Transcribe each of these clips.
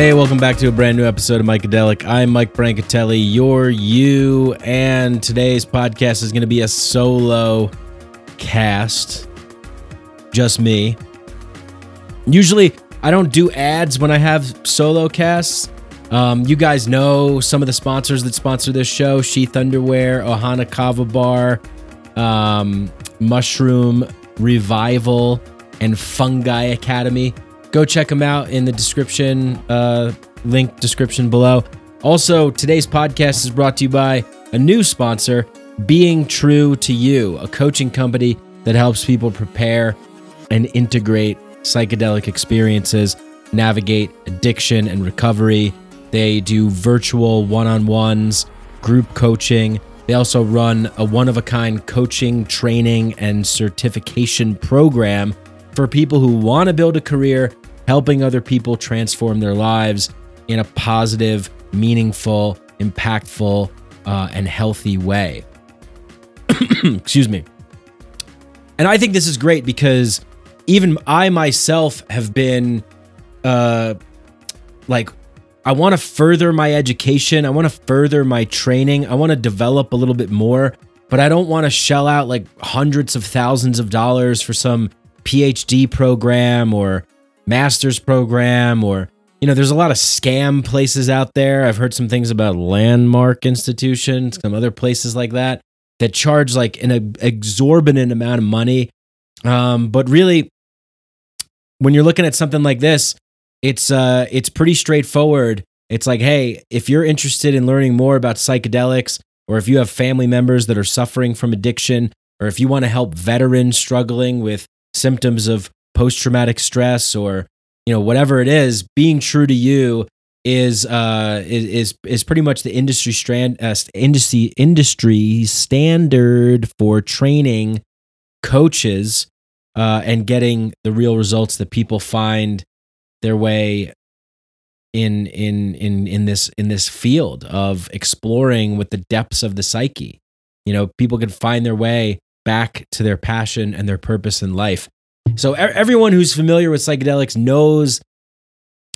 Hey, welcome back to a brand new episode of Mikedelic. I'm Mike Brancatelli, your you, and today's podcast is going to be a solo cast. Just me. Usually, I don't do ads when I have solo casts. Um, you guys know some of the sponsors that sponsor this show Sheath Underwear, Ohana Kava Bar, um, Mushroom Revival, and Fungi Academy go check them out in the description uh, link description below. Also today's podcast is brought to you by a new sponsor being true to you a coaching company that helps people prepare and integrate psychedelic experiences navigate addiction and recovery. They do virtual one-on-ones group coaching. They also run a one-of-a-kind coaching training and certification program for people who want to build a career helping other people transform their lives in a positive, meaningful, impactful, uh, and healthy way. Excuse me. And I think this is great because even I myself have been uh, like, I want to further my education. I want to further my training. I want to develop a little bit more, but I don't want to shell out like hundreds of thousands of dollars for some PhD program or master's program or you know there's a lot of scam places out there. I've heard some things about landmark institutions some other places like that that charge like an exorbitant amount of money. Um, but really when you're looking at something like this it's uh it's pretty straightforward. It's like hey if you're interested in learning more about psychedelics or if you have family members that are suffering from addiction or if you want to help veterans struggling with symptoms of post traumatic stress or you know whatever it is, being true to you is uh is is pretty much the industry strand uh, industry industry standard for training coaches uh and getting the real results that people find their way in in in in this in this field of exploring with the depths of the psyche. You know people can find their way back to their passion and their purpose in life so everyone who's familiar with psychedelics knows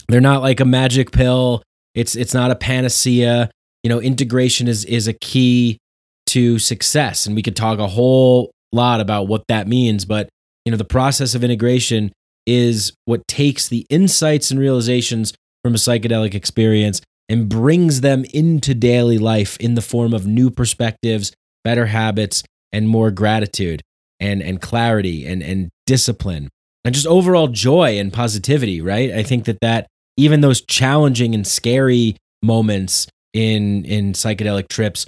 they're not like a magic pill. It's it's not a panacea. You know, integration is is a key to success, and we could talk a whole lot about what that means. But you know, the process of integration is what takes the insights and realizations from a psychedelic experience and brings them into daily life in the form of new perspectives, better habits, and more gratitude and and clarity and and discipline and just overall joy and positivity right? I think that that even those challenging and scary moments in in psychedelic trips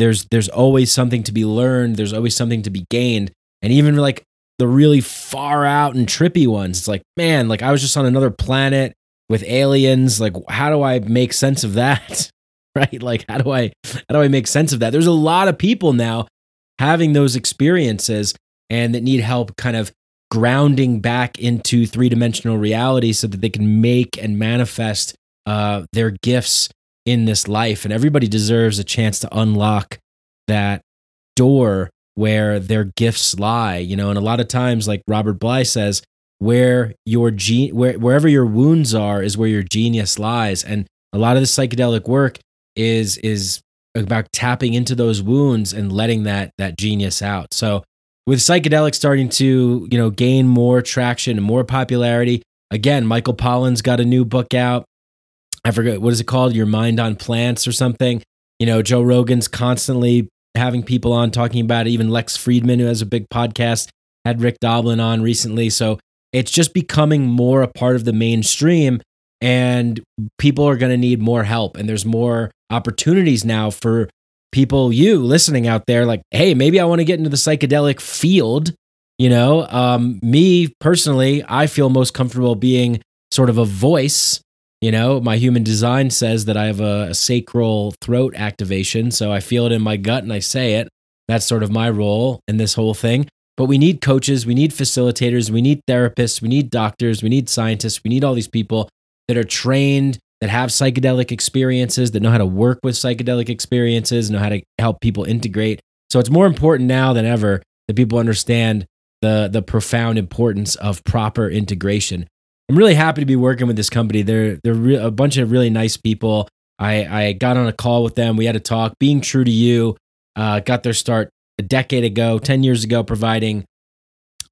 there's there's always something to be learned. There's always something to be gained. And even like the really far out and trippy ones it's like man like i was just on another planet with aliens. Like how do i make sense of that? Right? Like how do i how do i make sense of that? There's a lot of people now having those experiences and that need help kind of grounding back into three dimensional reality so that they can make and manifest uh, their gifts in this life. And everybody deserves a chance to unlock that door where their gifts lie, you know. And a lot of times, like Robert Bly says, where your ge- where, wherever your wounds are is where your genius lies. And a lot of the psychedelic work is is about tapping into those wounds and letting that that genius out. So with psychedelics starting to, you know, gain more traction and more popularity, again, Michael Pollan's got a new book out. I forget what is it called? Your Mind on Plants or something. You know, Joe Rogan's constantly having people on talking about it. Even Lex Fridman, who has a big podcast, had Rick Doblin on recently. So it's just becoming more a part of the mainstream and people are going to need more help and there's more opportunities now for people you listening out there like hey maybe i want to get into the psychedelic field you know? Um, me personally i feel most comfortable being sort of a voice you know? My human design says that i have a, a sacral throat activation so i feel it in my gut and i say it. That's sort of my role in this whole thing. But we need coaches we need facilitators we need therapists we need doctors we need scientists we need all these people that are trained, that have psychedelic experiences, that know how to work with psychedelic experiences, know how to help people integrate. So it's more important now than ever that people understand the the profound importance of proper integration. I'm really happy to be working with this company. They're they're re- a bunch of really nice people. I I got on a call with them. We had a talk. Being true to you, uh, got their start a decade ago, ten years ago, providing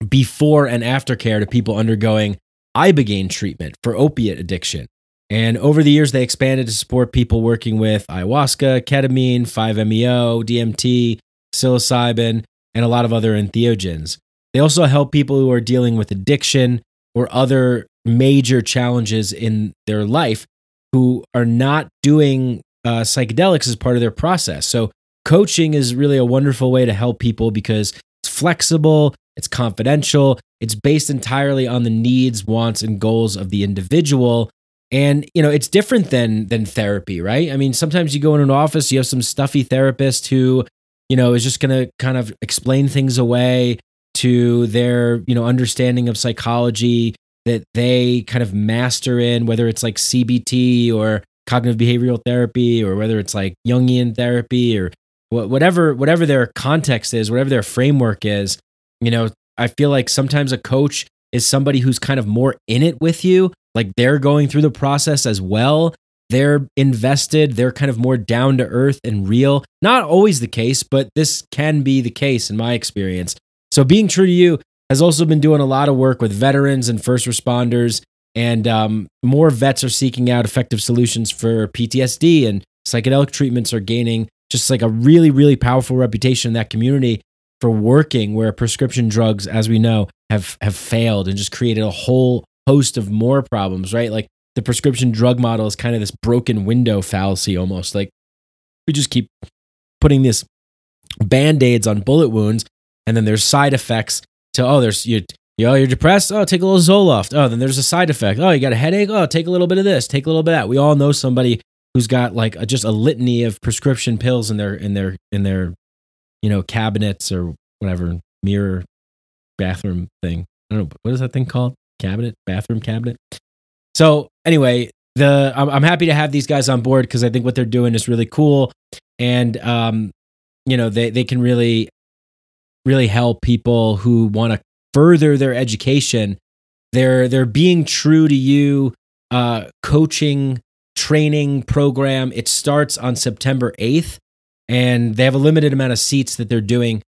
before and after care to people undergoing ibogaine treatment for opiate addiction. And over the years, they expanded to support people working with ayahuasca, ketamine, 5-MeO, DMT, psilocybin, and a lot of other entheogens. They also help people who are dealing with addiction or other major challenges in their life who are not doing uh, psychedelics as part of their process. So, coaching is really a wonderful way to help people because it's flexible, it's confidential, it's based entirely on the needs, wants, and goals of the individual. And you know, it's different than than therapy, right? I mean, sometimes you go in an office, you have some stuffy therapist who, you know, is just going to kind of explain things away to their, you know, understanding of psychology that they kind of master in, whether it's like CBT or cognitive behavioral therapy or whether it's like Jungian therapy or whatever whatever their context is, whatever their framework is, you know, I feel like sometimes a coach is somebody who's kind of more in it with you, like they're going through the process as well. They're invested, they're kind of more down to earth and real. Not always the case, but this can be the case in my experience. So being true to you has also been doing a lot of work with veterans and first responders. And um, more vets are seeking out effective solutions for PTSD, and psychedelic treatments are gaining just like a really, really powerful reputation in that community for working where prescription drugs, as we know, have have failed and just created a whole host of more problems, right? Like the prescription drug model is kind of this broken window fallacy almost. Like we just keep putting this band-aids on bullet wounds and then there's side effects to oh, there's you. Know, you're depressed. Oh, take a little Zoloft. Oh, then there's a side effect. Oh, you got a headache. Oh, take a little bit of this. Take a little bit of that. We all know somebody who's got like a, just a litany of prescription pills in their in their in their you know cabinets or whatever mirror bathroom thing. I don't know what is that thing called? Cabinet, bathroom cabinet. So anyway, the I'm, I'm happy to have these guys on board because I think what they're doing is really cool, and um, you know they they can really really help people who want to further their education. They're they're being true to you uh, coaching training program. It starts on September 8th and they have a limited amount of seats that they're doing.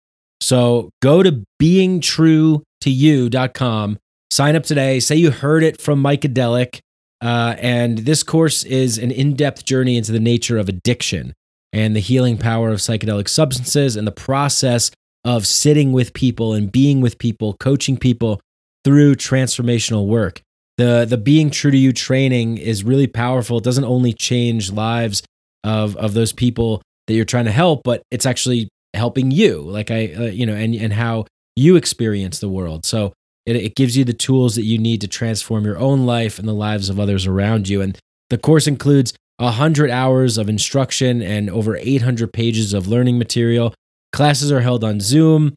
So go to beingtruetoyou.com, sign up today, say you heard it from Mikedelic. Uh, and this course is an in depth journey into the nature of addiction and the healing power of psychedelic substances and the process of sitting with people and being with people, coaching people through transformational work. The the being true to you training is really powerful. It doesn't only change lives of of those people that you're trying to help, but it's actually helping you. Like I uh, you know and and how you experience the world. So it, it gives you the tools that you need to transform your own life and the lives of others around you. And the course includes 100 hours of instruction and over 800 pages of learning material Classes are held on Zoom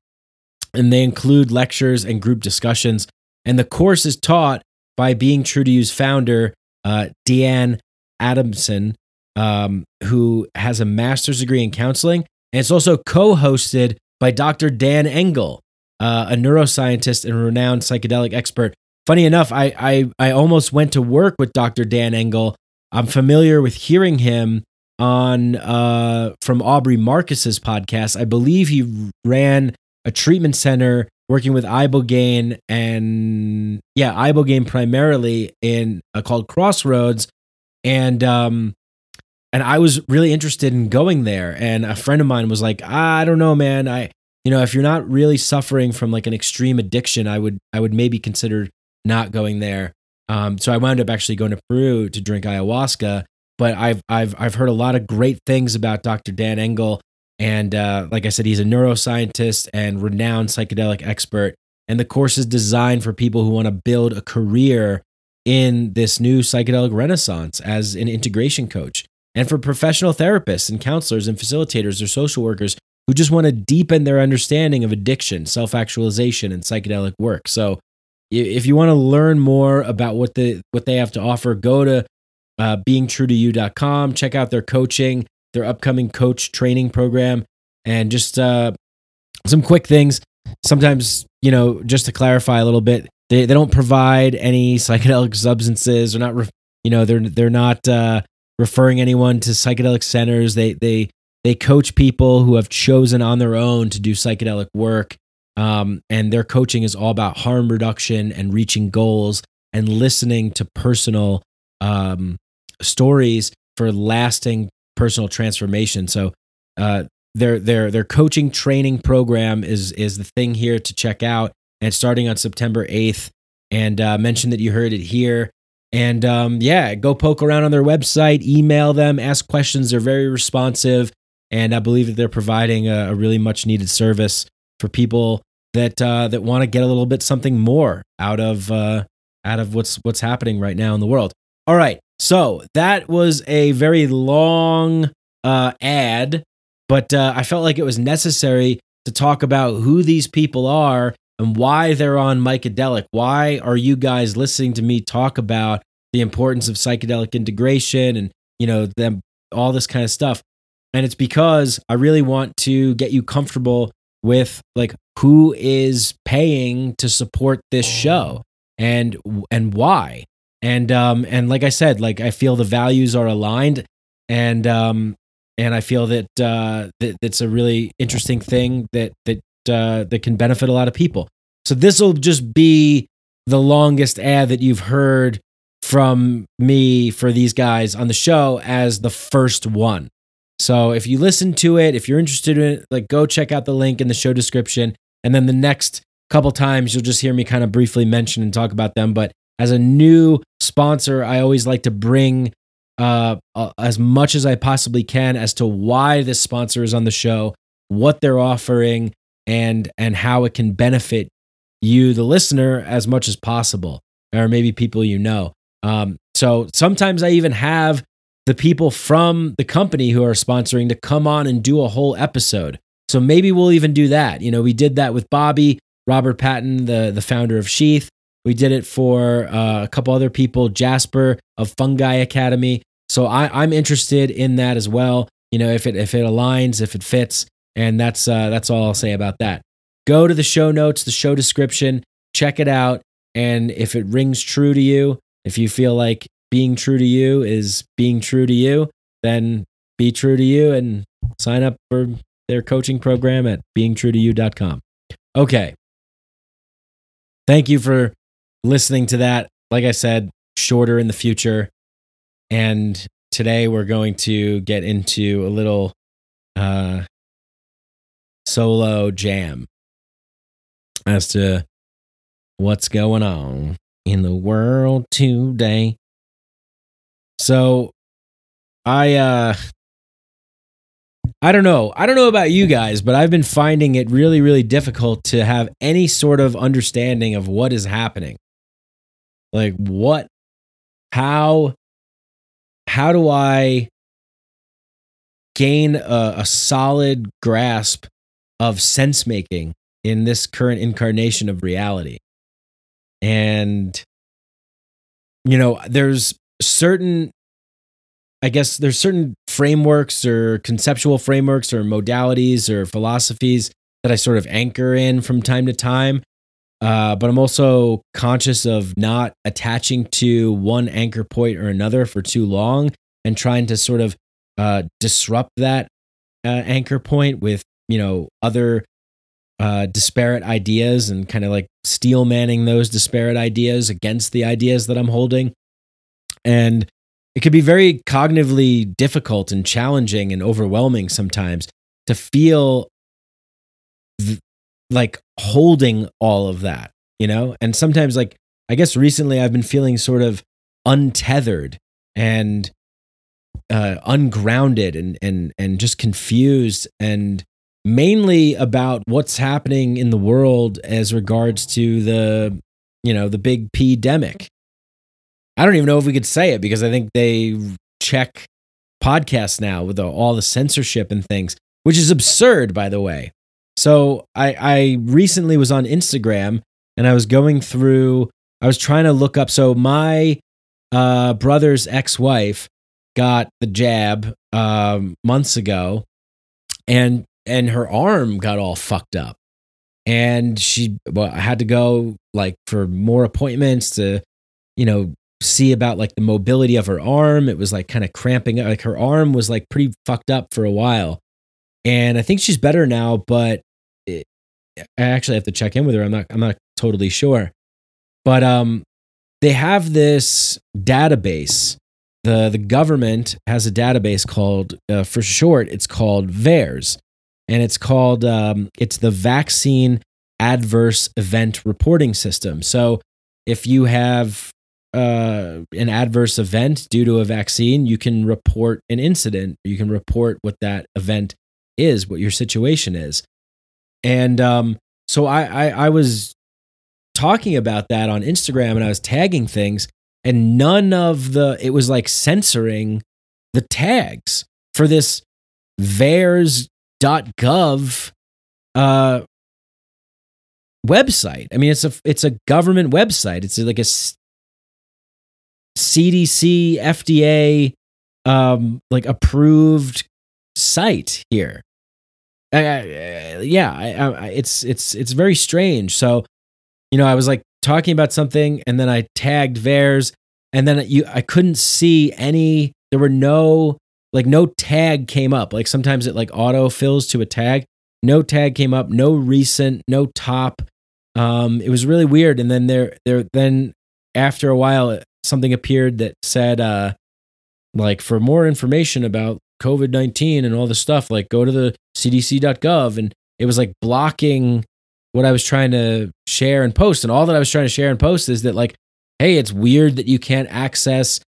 and they include lectures and group discussions. And the course is taught by Being True to You's founder, uh, Deanne Adamson, um, who has a master's degree in counseling. And it's also co hosted by Dr. Dan Engle, uh, a neuroscientist and renowned psychedelic expert. Funny enough, I, I, I almost went to work with Dr. Dan Engle. I'm familiar with hearing him on uh, from Aubrey Marcus's podcast. I believe he ran a treatment center working with ibogaine and yeah, ibogaine primarily in uh, called Crossroads, and um, and I was really interested in going there. And a friend of mine was like, I don't know, man. I you know if you're not really suffering from like an extreme addiction, I would I would maybe consider not going there. Um, so I wound up actually going to Peru to drink ayahuasca but I've I've I've heard a lot of great things about Dr. Dan Engle, and uh, like I said, he's a neuroscientist and renowned psychedelic expert. And the course is designed for people who want to build a career in this new psychedelic renaissance as an integration coach, and for professional therapists and counselors and facilitators or social workers who just want to deepen their understanding of addiction, self actualization, and psychedelic work. So if you want to learn more about what the what they have to offer, go to uh, beingtruetoyou.com. Check out their coaching, their upcoming coach training program, and just uh, some quick things. Sometimes, you know, just to clarify a little bit, they, they don't provide any psychedelic substances. They're not, you know, they're they're not uh, referring anyone to psychedelic centers. They they they coach people who have chosen on their own to do psychedelic work. Um, and their coaching is all about harm reduction and reaching goals and listening to personal um, stories for lasting personal transformation. So uh, their their their coaching training program is is the thing here to check out, and starting on September eighth. And uh, mention that you heard it here. And um, yeah, go poke around on their website, email them, ask questions. They're very responsive, and I believe that they're providing a, a really much needed service for people that uh, that want to get a little bit something more out of uh, out of what's what's happening right now in the world. All right, so that was a very long uh, ad, but uh, I felt like it was necessary to talk about who these people are and why they're on Mikedelic. Why are you guys listening to me talk about the importance of psychedelic integration and you know them all this kind of stuff? And it's because I really want to get you comfortable with like who is paying to support this show and and why and um and like i said like i feel the values are aligned and um and i feel that uh that it's a really interesting thing that that uh that can benefit a lot of people. So this will just be the longest ad that you've heard from me for these guys on the show as the first one. So if you listen to it if you're interested in it like go check out the link in the show description. And then the next couple times you'll just hear me kind of briefly mention and talk about them. But as a new sponsor, I always like to bring uh, as much as I possibly can as to why this sponsor is on the show, what they're offering, and and how it can benefit you, the listener, as much as possible, or maybe people you know. Um, so sometimes I even have the people from the company who are sponsoring to come on and do a whole episode. So maybe we'll even do that. You know, we did that with Bobby, Robert Patton, the, the founder of Sheath. We did it for uh, a couple other people, Jasper of Fungi Academy. So I, I'm interested in that as well. You know, if it if it aligns, if it fits, and that's uh, that's all I'll say about that. Go to the show notes, the show description, check it out, and if it rings true to you, if you feel like being true to you is being true to you, then be true to you and sign up for their coaching program at beingtruetoyou.com. Okay. Thank you for listening to that. Like I said, shorter in the future. And today we're going to get into a little uh, solo jam as to what's going on in the world today. So I uh I don't know. I don't know about you guys, but I've been finding it really, really difficult to have any sort of understanding of what is happening. Like, what, how, how do I gain a, a solid grasp of sense making in this current incarnation of reality? And, you know, there's certain I guess there's certain frameworks or conceptual frameworks or modalities or philosophies that I sort of anchor in from time to time. Uh, but I'm also conscious of not attaching to one anchor point or another for too long and trying to sort of uh, disrupt that uh, anchor point with, you know, other uh, disparate ideas and kind of like steel manning those disparate ideas against the ideas that I'm holding. And it could be very cognitively difficult and challenging and overwhelming sometimes to feel like holding all of that, you know? And sometimes, like, I guess recently I've been feeling sort of untethered and uh, ungrounded and, and, and just confused and mainly about what's happening in the world as regards to the, you know, the big P demic I don't even know if we could say it because I think they check podcasts now with all the censorship and things, which is absurd, by the way. So I, I recently was on Instagram and I was going through, I was trying to look up. So my uh, brother's ex wife got the jab um, months ago and and her arm got all fucked up and she well, I had to go like for more appointments to, you know, see about like the mobility of her arm. It was like kind of cramping. Like her arm was like pretty fucked up for a while, and I think she's better now. But I actually have to check in with her. I'm not. I'm not totally sure, but um, they have this database. the The government has a database called, uh, for short, it's called VAERS, and it's called um, it's the Vaccine Adverse Event Reporting System. So if you have uh, an adverse event due to a vaccine, you can report an incident. You can report what that event is, what your situation is. And um, so I, I, I was talking about that on Instagram and I was tagging things, and none of the it was like censoring the tags for this VAERS.gov uh, website. I mean, it's a it's a government website. It's like a CDC, FDA, um, like approved site here. Uh, yeah, I, I, it's it's it's very strange. So, you know, I was like talking about something, and then I tagged VAERS, and then you I couldn't see any. There were no like no tag came up. Like sometimes it like auto fills to a tag. No tag came up. No recent. No top. Um, it was really weird. And then there there then after a while something appeared that said, uh, like, for more information about COVID 19 and all this stuff, like, go to the cdc.gov. And it was like blocking what I was trying to share and post. And all that I was trying to share and post is that, like, hey, it's weird that you can't access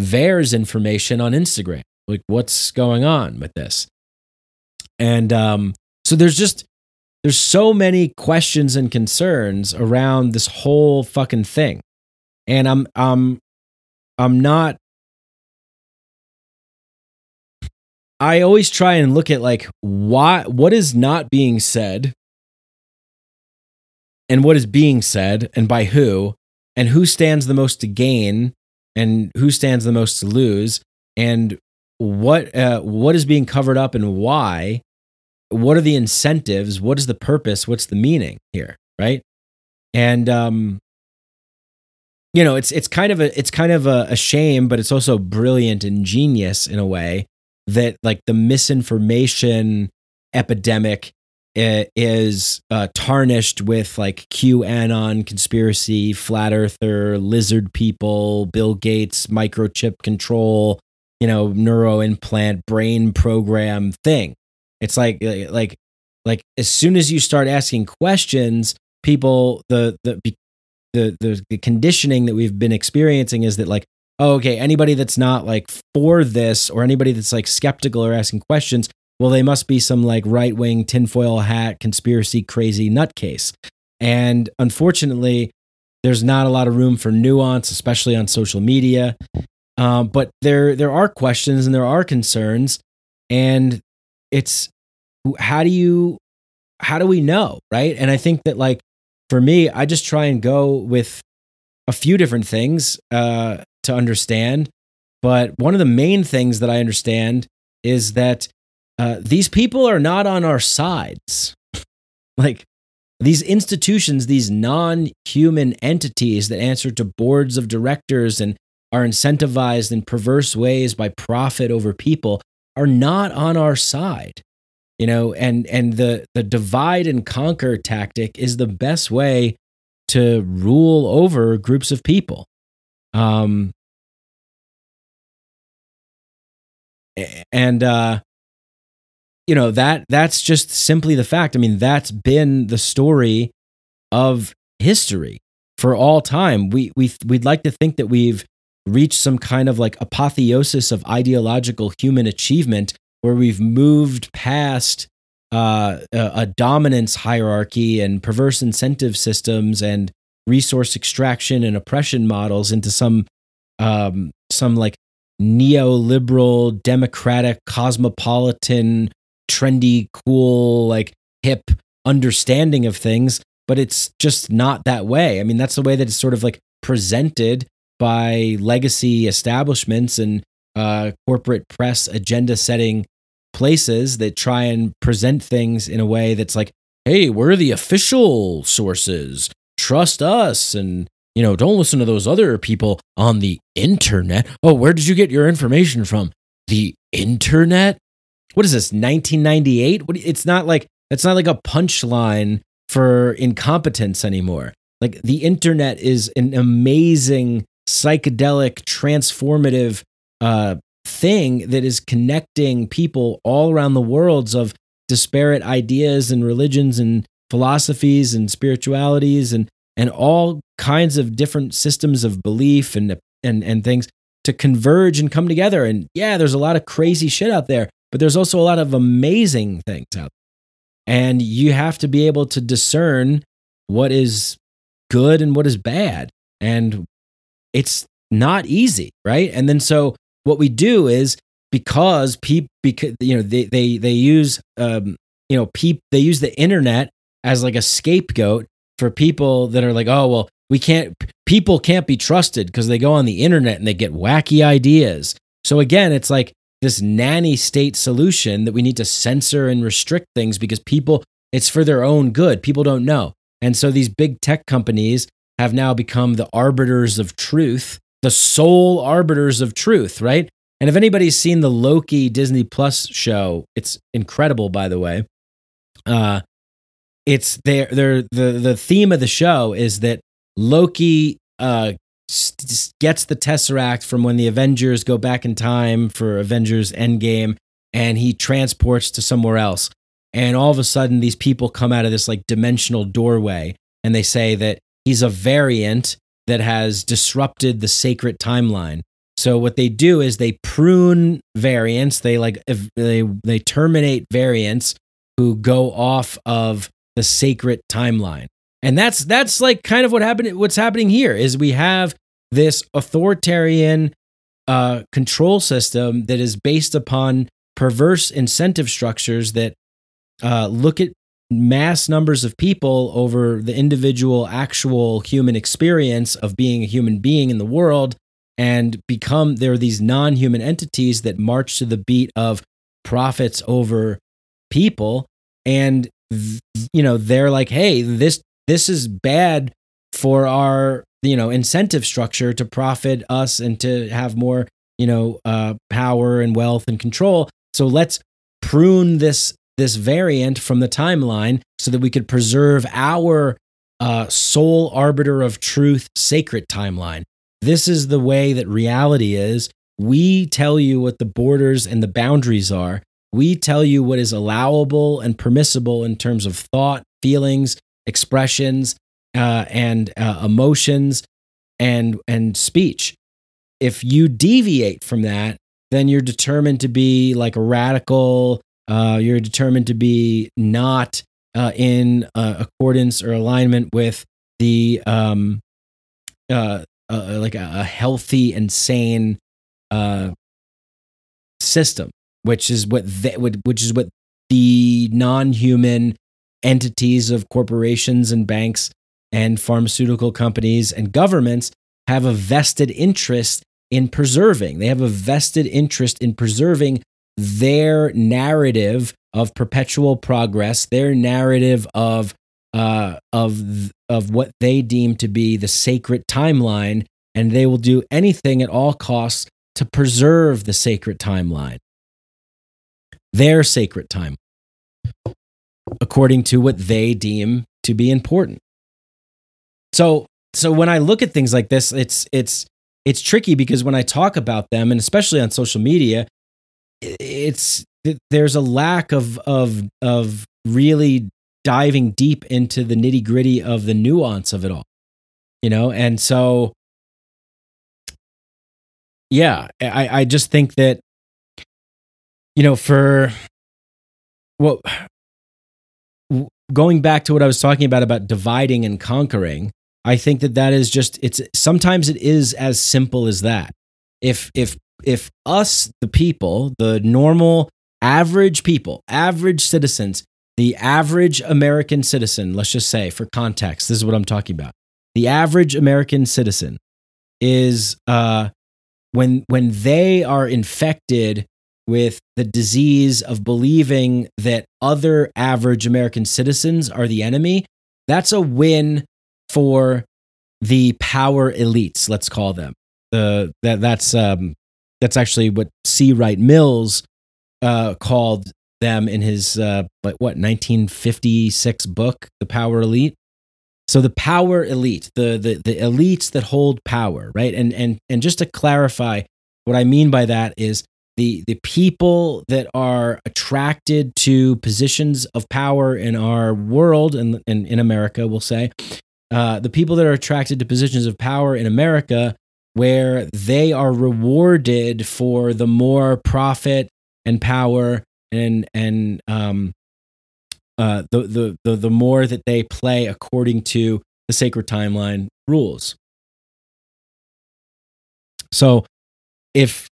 VAERS information on Instagram. Like, what's going on with this? And um, so there's just, there's so many questions and concerns around this whole fucking thing and I'm I'm I'm not I always try and look at like why what is not being said and what is being said and by who and who stands the most to gain and who stands the most to lose and what uh, what is being covered up and why what are the incentives what is the purpose what's the meaning here right? And um you know it's it's kind of a it's kind of a, a, shame but it's also brilliant and genius in a way that like the misinformation epidemic eh, is uh, tarnished with like qanon conspiracy flat earther lizard people bill gates microchip control you know neuro implant brain program thing. It's like eh, like like as soon as you start asking questions people the the the, the the conditioning that we've been experiencing is that like oh, okay anybody that's not like for this or anybody that's like skeptical or asking questions well they must be some like right wing tinfoil hat conspiracy crazy nutcase. And unfortunately there's not a lot of room for nuance especially on social media. Um, but there there are questions and there are concerns and it's how do you how do we know right? And i think that like for me, I just try and go with a few different things uh, to understand. But one of the main things that I understand is that uh, these people are not on our sides. like these institutions, these non human entities that answer to boards of directors and are incentivized in perverse ways by profit over people, are not on our side you know and and the the divide and conquer tactic is the best way to rule over groups of people um and uh you know that that's just simply the fact. I mean that's been the story of history for all time. We we we'd like to think that we've reached some kind of like apotheosis of ideological human achievement where we've moved past uh, a, a dominance hierarchy and perverse incentive systems and resource extraction and oppression models into some um, some like neoliberal, democratic, cosmopolitan, trendy, cool, like hip understanding of things. But it's just not that way. I mean, that's the way that it's sort of like presented by legacy establishments and uh, corporate press agenda setting places that try and present things in a way that's like, hey, we're the official sources. Trust us. And, you know, don't listen to those other people on the internet. Oh, where did you get your information from? The internet? What is this, 1998? What, it's not like, it's not like a punchline for incompetence anymore. Like the internet is an amazing, psychedelic, transformative uh, thing that is connecting people all around the worlds of disparate ideas and religions and philosophies and spiritualities and and all kinds of different systems of belief and and and things to converge and come together. And yeah there's a lot of crazy shit out there but there's also a lot of amazing things out there. And you have to be able to discern what is good and what is bad. And it's not easy right? And then so what we do is because people because you know they they they use um you know peep they use the internet as like a scapegoat for people that are like oh well we can't people can't be trusted because they go on the internet and they get wacky ideas. So again it's like this nanny state solution that we need to censor and restrict things because people it's for their own good. People don't know. And so these big tech companies have now become the arbiters of truth the sole arbiters of truth right? And if anybody's seen the Loki Disney Plus show, it's incredible, by the way. Uh, it's there. There, the the theme of the show is that Loki uh, gets the Tesseract from when the Avengers go back in time for Avengers Endgame, and he transports to somewhere else. And all of a sudden, these people come out of this like dimensional doorway, and they say that he's a variant that has disrupted the sacred timeline so what they do is they prune variants. They like they they terminate variants who go off of the sacred timeline. And that's that's like kind of what happened what's happening here is we have this authoritarian uh, control system that is based upon perverse incentive structures that uh, look at mass numbers of people over the individual actual human experience of being a human being in the world and become there are these non-human entities that march to the beat of profits over people and you know they're like hey this this is bad for our you know incentive structure to profit us and to have more you know uh, power and wealth and control so let's prune this this variant from the timeline so that we could preserve our uh, sole arbiter of truth sacred timeline this is the way that reality is. We tell you what the borders and the boundaries are. We tell you what is allowable and permissible in terms of thought, feelings, expressions, uh, and uh, emotions, and and speech. If you deviate from that, then you're determined to be like a radical. Uh, you're determined to be not uh, in uh, accordance or alignment with the um, uh, like a, a, healthy and sane system, which is what they, which is what the non-human entities of corporations and banks and pharmaceutical companies and governments have a vested interest in preserving. They have a vested interest in preserving their narrative of perpetual progress, their narrative of uh, of of what they deem to be the sacred timeline, and they will do anything at all costs to preserve the sacred timeline, their sacred time, according to what they deem to be important. So, so when I look at things like this, it's it's it's tricky because when I talk about them, and especially on social media, it's there's a lack of of of really diving deep into the nitty gritty of the nuance of it all, you know? And so, yeah, I, I just think that, you know, for what, going back to what I was talking about, about dividing and conquering, I think that that is just, it's sometimes it is as simple as that. If, if, if us, the people, the normal, average people, average citizens, the average American citizen, let's just say for context, this is what I'm talking about. The average American citizen is uh, when when they are infected with the disease of believing that other average American citizens are the enemy, that's a win for the power elites, let's call them. The that that's um that's actually what C. Wright Mills uh, called them in his uh, like what 1956 book, The Power Elite. So the power elite, the the the elites that hold power, right? And and and just to clarify, what I mean by that is the the people that are attracted to positions of power in our world and in, in America, we'll say, uh, the people that are attracted to positions of power in America, where they are rewarded for the more profit and power and and um, uh, the, the the the more that they play according to the sacred timeline rules. So, if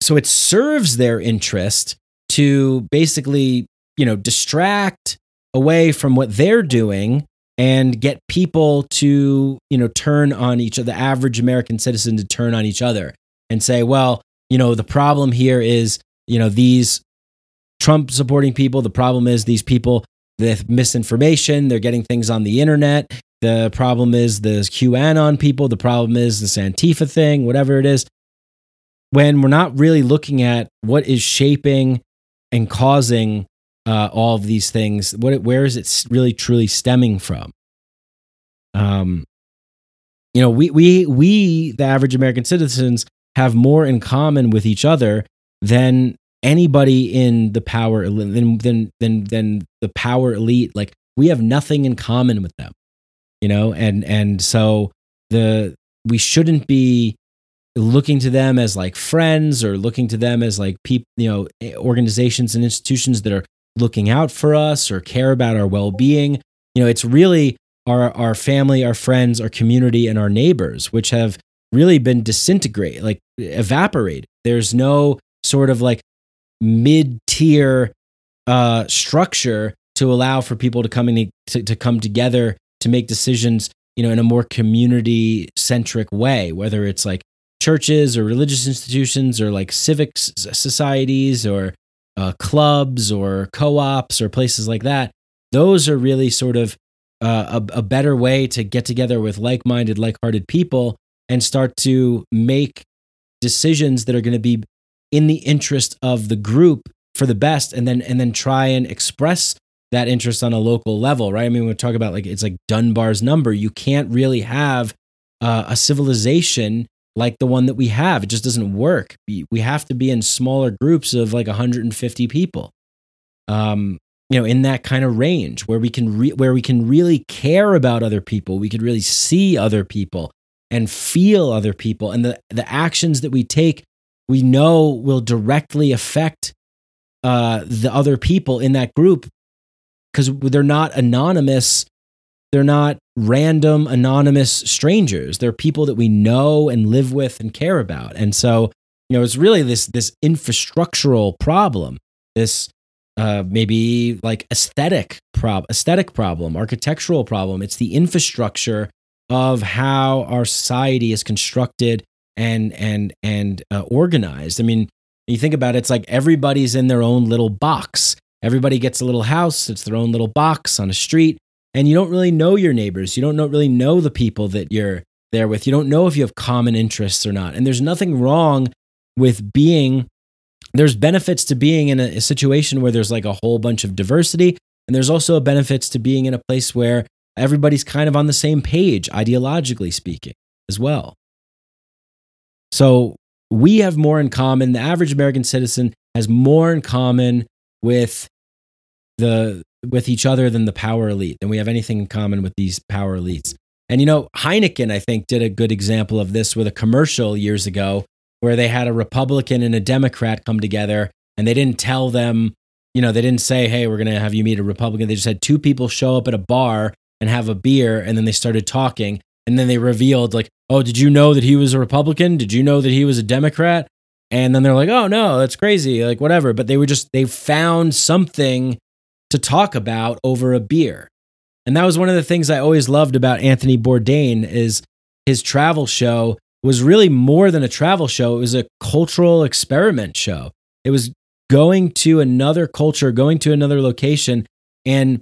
so, it serves their interest to basically you know distract away from what they're doing and get people to you know turn on each other the average american citizen to turn on each other and say well you know the problem here is you know these Trump supporting people. The problem is these people with misinformation. They're getting things on the internet. The problem is the QAnon people. The problem is this Antifa thing, whatever it is. When we're not really looking at what is shaping and causing uh, all of these things, what where is it really truly stemming from? Um, you know, we we we the average American citizens have more in common with each other than anybody in the power than than than than the power elite like we have nothing in common with them you know and and so the we shouldn't be looking to them as like friends or looking to them as like people you know eh, organizations and institutions that are looking out for us or care about our well-being. You know it's really our our family our friends our community and our neighbors which have really been disintegrate like evaporated there's no sort of like mid tier uh, structure to allow for people to come in to, to come together to make decisions you know in a more community centric way whether it's like churches or religious institutions or like civic societies or uh, clubs or co-ops or places like that those are really sort of uh, a, a better way to get together with like-minded like-hearted people and start to make decisions that are going to be in the interest of the group for the best and then and then try and express that interest on a local level right? I mean we talk about like it's like dunbar's number. You can't really have uh, a civilization like the one that we have. It just doesn't work. We have to be in smaller groups of like 150 people. Um you know in that kind of range where we can re- where we can really care about other people. We could really see other people and feel other people. And the the actions that we take we know will directly affect uh, the other people in that group because they're not anonymous. They're not random, anonymous strangers. They're people that we know and live with and care about. And so, you know, it's really this this infrastructural problem, this uh, maybe like aesthetic prob aesthetic problem, architectural problem. It's the infrastructure of how our society is constructed and and and uh, organized. I mean, you think about it, it's like everybody's in their own little box. Everybody gets a little house. It's their own little box on a street, and you don't really know your neighbors. You don't know, really know the people that you're there with. You don't know if you have common interests or not. And there's nothing wrong with being. There's benefits to being in a, a situation where there's like a whole bunch of diversity, and there's also benefits to being in a place where everybody's kind of on the same page, ideologically speaking, as well. So we have more in common. The average American citizen has more in common with the with each other than the power elite, and we have anything in common with these power elites. And you know, Heineken, I think, did a good example of this with a commercial years ago where they had a Republican and a Democrat come together and they didn't tell them, you know, they didn't say, hey, we're going to have you meet a Republican. They just had two people show up at a bar and have a beer and then they started talking and then they revealed like oh did you know that he was a republican did you know that he was a democrat and then they're like oh no that's crazy like whatever but they were just they found something to talk about over a beer. And that was one of the things i always loved about anthony bourdain is his travel show was really more than a travel show. It was a cultural experiment show. It was going to another culture, going to another location, and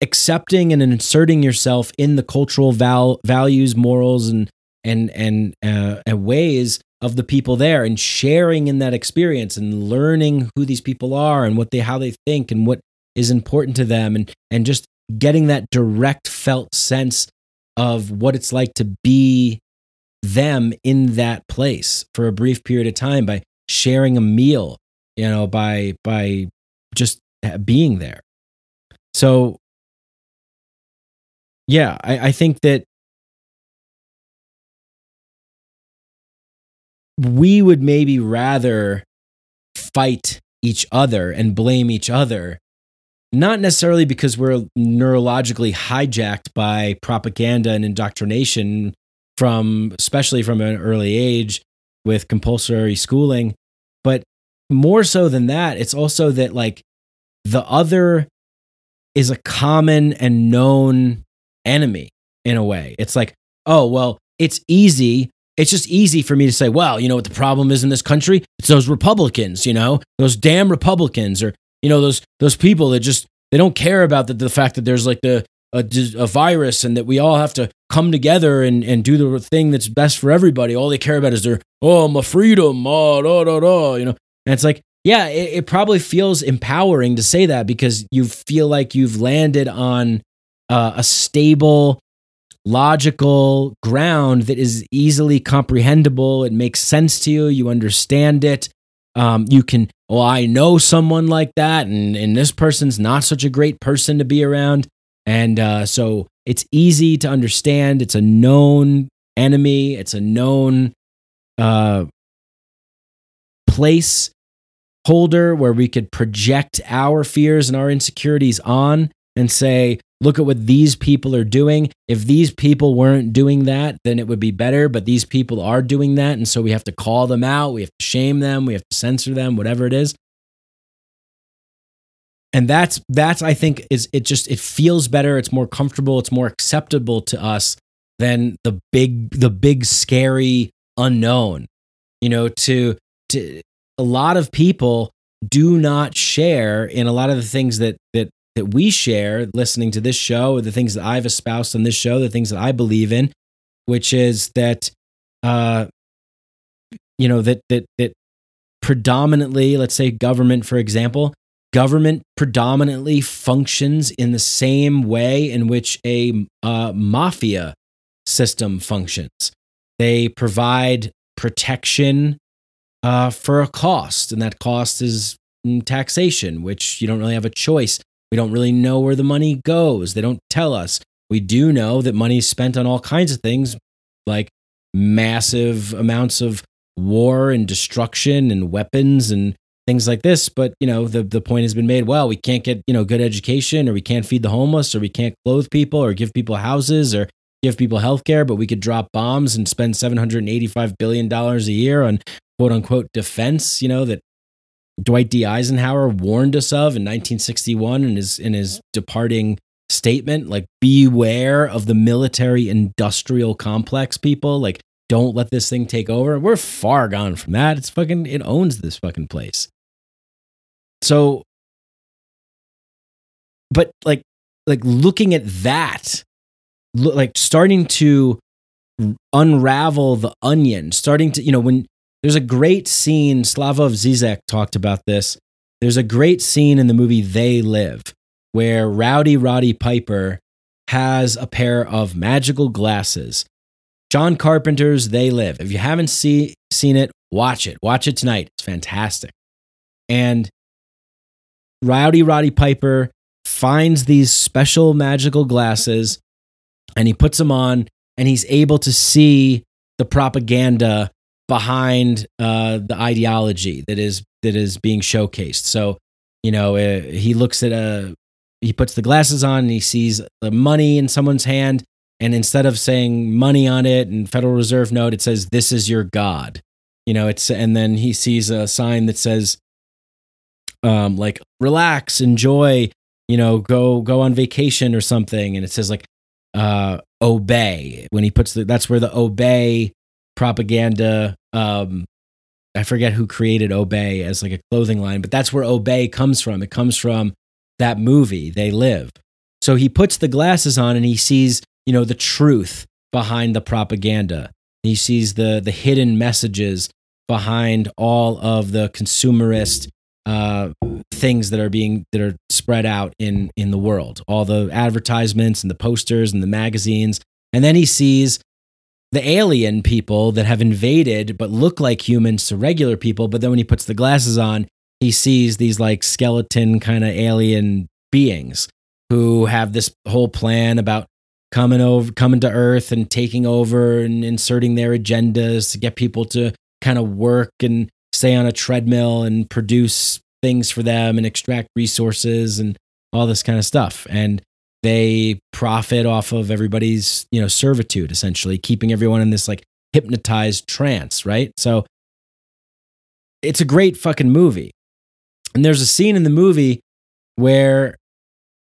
accepting and inserting yourself in the cultural val- values, morals, and and and uh, and ways of the people there, and sharing in that experience, and learning who these people are and what they how they think and what is important to them, and and just getting that direct felt sense of what it's like to be them in that place for a brief period of time by sharing a meal, you know, by by just being there. So yeah, I, I think that we would maybe rather fight each other and blame each other not necessarily because we're neurologically hijacked by propaganda and indoctrination from especially from an early age with compulsory schooling but more so than that it's also that like the other is a common and known enemy in a way. It's like oh well it's easy it's just easy for me to say well you know what the problem is in this country it's those republicans you know those damn republicans or you know those those people that just they don't care about the, the fact that there's like the a, a virus and that we all have to come together and, and do the thing that's best for everybody. All they care about is their, oh, my freedom, oh, da, da, da, you know. And it's like, yeah, it, it probably feels empowering to say that because you feel like you've landed on uh, a stable, logical ground that is easily comprehensible. It makes sense to you. You understand it. Um, you can, well, I know someone like that, and, and this person's not such a great person to be around. And uh, so it's easy to understand. It's a known enemy, it's a known uh, place holder where we could project our fears and our insecurities on and say, look at what these people are doing. If these people weren't doing that, then it would be better. But these people are doing that. And so we have to call them out. We have to shame them. We have to censor them, whatever it is and that's that's i think is it just it feels better it's more comfortable it's more acceptable to us than the big the big scary unknown you know to to a lot of people do not share in a lot of the things that that that we share listening to this show the things that i've espoused on this show the things that i believe in which is that uh you know that that that predominantly let's say government for example government predominantly functions in the same way in which a uh, mafia system functions. They provide protection uh, for a cost, and that cost is taxation, which you don't really have a choice. We don't really know where the money goes. They don't tell us. We do know that money is spent on all kinds of things, like massive amounts of war and destruction and weapons and things like this but you know the the point has been made well we can't get you know good education or we can't feed the homeless or we can't clothe people or give people houses or give people health care but we could drop bombs and spend 785 billion dollars a year on quote unquote defense you know that Dwight D. Eisenhower warned us of in 1961 in his in his departing statement like beware of the military industrial complex people. Like don't let this thing take over. We're far gone from that. It's fucking it owns this fucking place. So, but like, like looking at that, like starting to unravel the onion, starting to, you know, when there's a great scene, Slavoj Zizek talked about this. There's a great scene in the movie They Live where Rowdy Roddy Piper has a pair of magical glasses. John Carpenter's They Live. If you haven't see, seen it, watch it. Watch it tonight. It's fantastic. And Rowdy Roddy Piper finds these special magical glasses and he puts them on and he's able to see the propaganda behind uh, the ideology that is that is being showcased. So, you know, uh, he looks at a he puts the glasses on and he sees the money in someone's hand and instead of saying money on it and Federal Reserve note it says this is your god. You know, it's and then he sees a sign that says um, like relax, enjoy, you know, go go on vacation or something, and it says like uh, obey when he puts the that's where the obey propaganda um, I forget who created Obey as like a clothing line, but that's where Obey comes from. It comes from that movie, They Live. So he puts the glasses on and he sees, you know, the truth behind the propaganda. He sees the the hidden messages behind all of the consumerist uh, things that are being that are spread out in in the world, all the advertisements and the posters and the magazines, and then he sees the alien people that have invaded but look like humans to regular people. But then when he puts the glasses on, he sees these like skeleton kind of alien beings who have this whole plan about coming over coming to earth and taking over and inserting their agendas to get people to kind of work and stay on a treadmill and produce things for them and extract resources and all this kind of stuff and they profit off of everybody's you know servitude essentially keeping everyone in this like hypnotized trance right? So it's a great fucking movie. And there's a scene in the movie where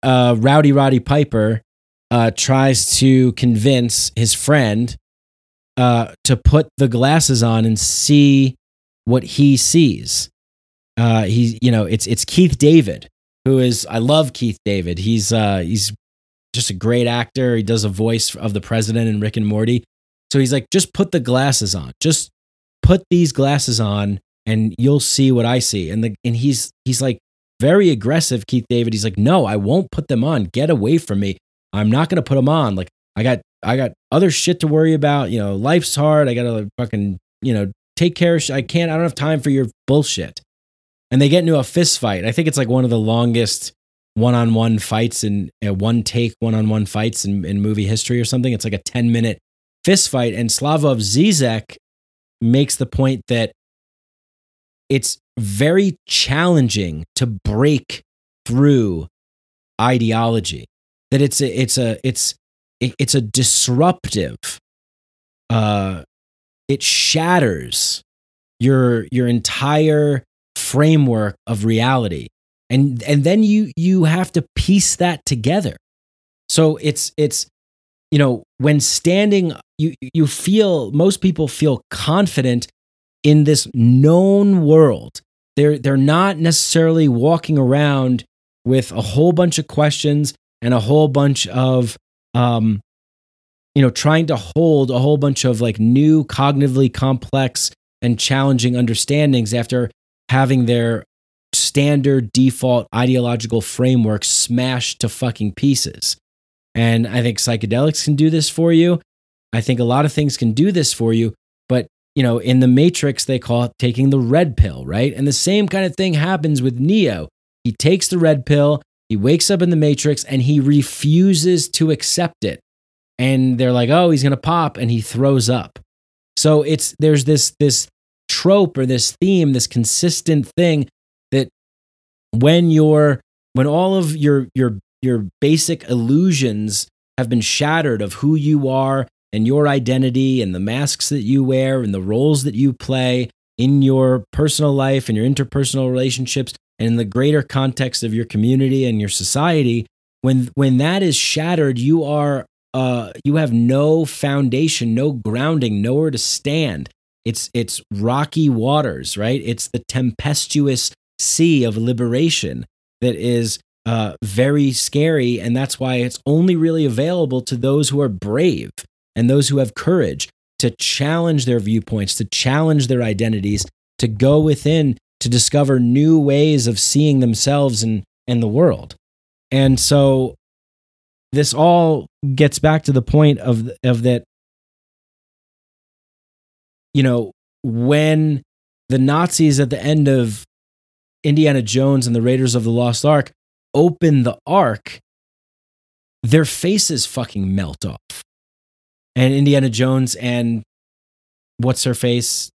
uh, rowdy roddy piper uh, tries to convince his friend uh, to put the glasses on and see what he sees. Uh, he, you know, it's it's Keith David who is I love Keith David. He's uh, he's just a great actor. He does a voice of the president in Rick and Morty. So he's like, just put the glasses on. Just put these glasses on, and you'll see what I see. And the and he's he's like very aggressive, Keith David. He's like, no, I won't put them on. Get away from me. I'm not gonna put them on. Like I got I got other shit to worry about. You know, life's hard. I gotta fucking you know take care of. Sh- I can't. I don't have time for your bullshit. And they get into a fist fight. I think it's like one of the longest one-on-one fights and uh, one take one-on-one fights in, in movie history or something. It's like a 10 minute fist fight. And Slavoj Zizek makes the point that it's very challenging to break through ideology. That it's a it's a it's it's a disruptive uh it shatters your your entire framework of reality. And and then you you have to piece that together. So it's it's you know when standing you you feel most people feel confident in this known world. They're they're not necessarily walking around with a whole bunch of questions and a whole bunch of um you know trying to hold a whole bunch of like new cognitively complex and challenging understandings after having their standard default ideological framework smashed to fucking pieces. And I think psychedelics can do this for you. I think a lot of things can do this for you. But, you know, in the Matrix, they call it taking the red pill, right? And the same kind of thing happens with Neo. He takes the red pill, he wakes up in the Matrix, and he refuses to accept it. And they're like, oh, he's going to pop, and he throws up. So it's there's this this trope or this theme, this consistent thing that when you're when all of your your your basic illusions have been shattered of who you are and your identity and the masks that you wear and the roles that you play in your personal life and your interpersonal relationships and in the greater context of your community and your society when when that is shattered you are uh you have no foundation no grounding nowhere to stand it's it's rocky waters right it's the tempestuous sea of liberation that is uh, very scary. And that's why it's only really available to those who are brave and those who have courage to challenge their viewpoints, to challenge their identities, to go within to discover new ways of seeing themselves and, and the world. And so this all gets back to the point of, of that, you know, when the Nazis at the end of Indiana Jones and the Raiders of the Lost Ark open the ark, their faces fucking melt off. And Indiana Jones and what's her face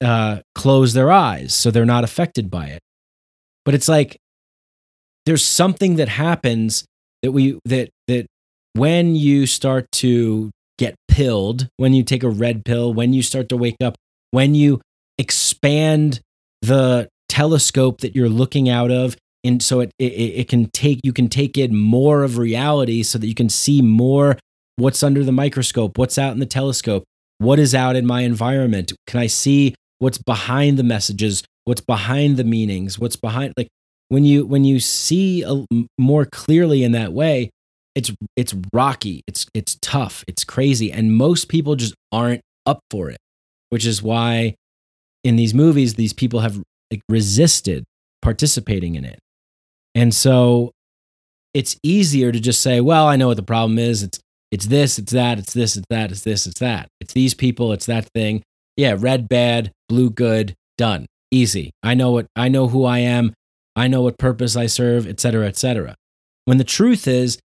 uh, close their eyes so they're not affected by it. But it's like there's something that happens that we that that when you start to get pilled, when you take a red pill, when you start to wake up, when you expand the telescope that you're looking out of and so it, it it can take you can take in more of reality so that you can see more what's under the microscope what's out in the telescope what is out in my environment can i see what's behind the messages, what's behind the meanings, what's behind like when you when you see a, more clearly in that way, it's it's rocky, it's it's tough, it's crazy, and most people just aren't up for it, which is why in these movies these people have like resisted participating in it. And so it's easier to just say, well, I know what the problem is. It's it's this, it's that, it's this, it's that, it's this, it's that. It's these people, it's that thing. Yeah, red bad, blue good, done. Easy. I know what I know who I am. I know what purpose I serve, etc., etc. When the truth is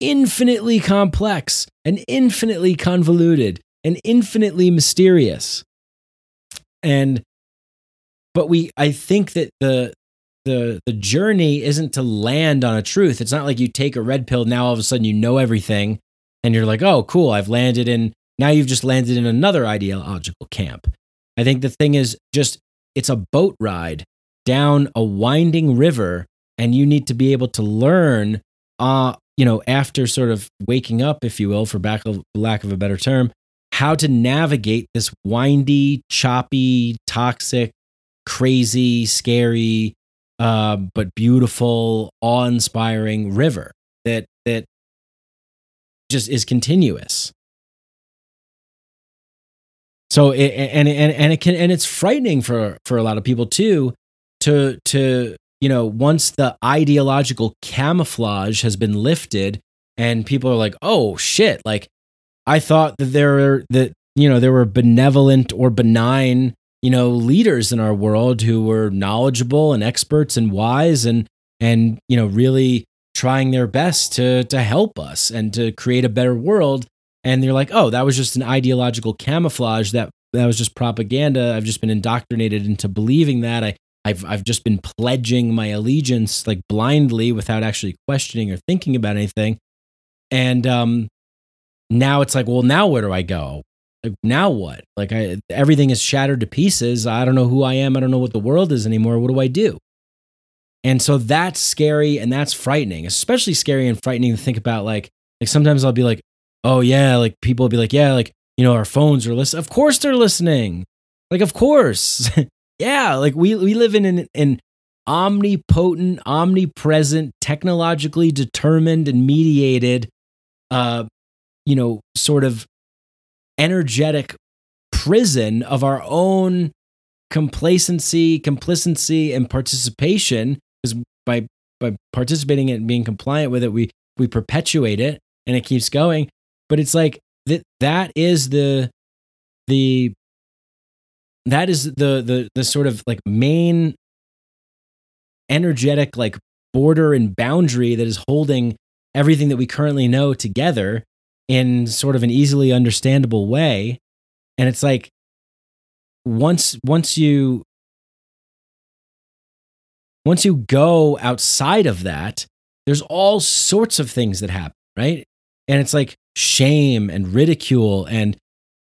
infinitely complex and infinitely convoluted and infinitely mysterious. And but we I think that the the the journey isn't to land on a truth. It's not like you take a red pill now all of a sudden you know everything and you're like, "Oh, cool, I've landed in now you've just landed in another ideological camp." I think the thing is just it's a boat ride down a winding river and you need to be able to learn uh you know after sort of waking up if you will for back of, lack of a better term how to navigate this windy choppy toxic crazy scary uh, but beautiful awe-inspiring river that that just is continuous. So it, and and and it can and it's frightening for for a lot of people too to to you know once the ideological camouflage has been lifted and people are like oh shit like i thought that there were that you know there were benevolent or benign you know leaders in our world who were knowledgeable and experts and wise and and you know really trying their best to to help us and to create a better world. And they're like oh that was just an ideological camouflage that that was just propaganda. I've just been indoctrinated into believing that. I I've I've just been pledging my allegiance like blindly without actually questioning or thinking about anything. And um now it's like, well, now where do I go? Like, now what? Like I everything is shattered to pieces. I don't know who I am. I don't know what the world is anymore. What do I do? And so that's scary and that's frightening, especially scary and frightening to think about like like sometimes I'll be like, "Oh yeah, like people will be like, "Yeah, like, you know, our phones are listening." Of course they're listening. Like of course. Yeah, like we we live in an, an omnipotent, omnipresent, technologically determined and mediated uh you know, sort of energetic prison of our own complacency, complacency and participation because by by participating in and being compliant with it, we we perpetuate it and it keeps going. But it's like that that is the the that is the the the sort of like main energetic like border and boundary that is holding everything that we currently know together in sort of an easily understandable way. And it's like once once you once you go outside of that there's all sorts of things that happen right? And it's like shame and ridicule and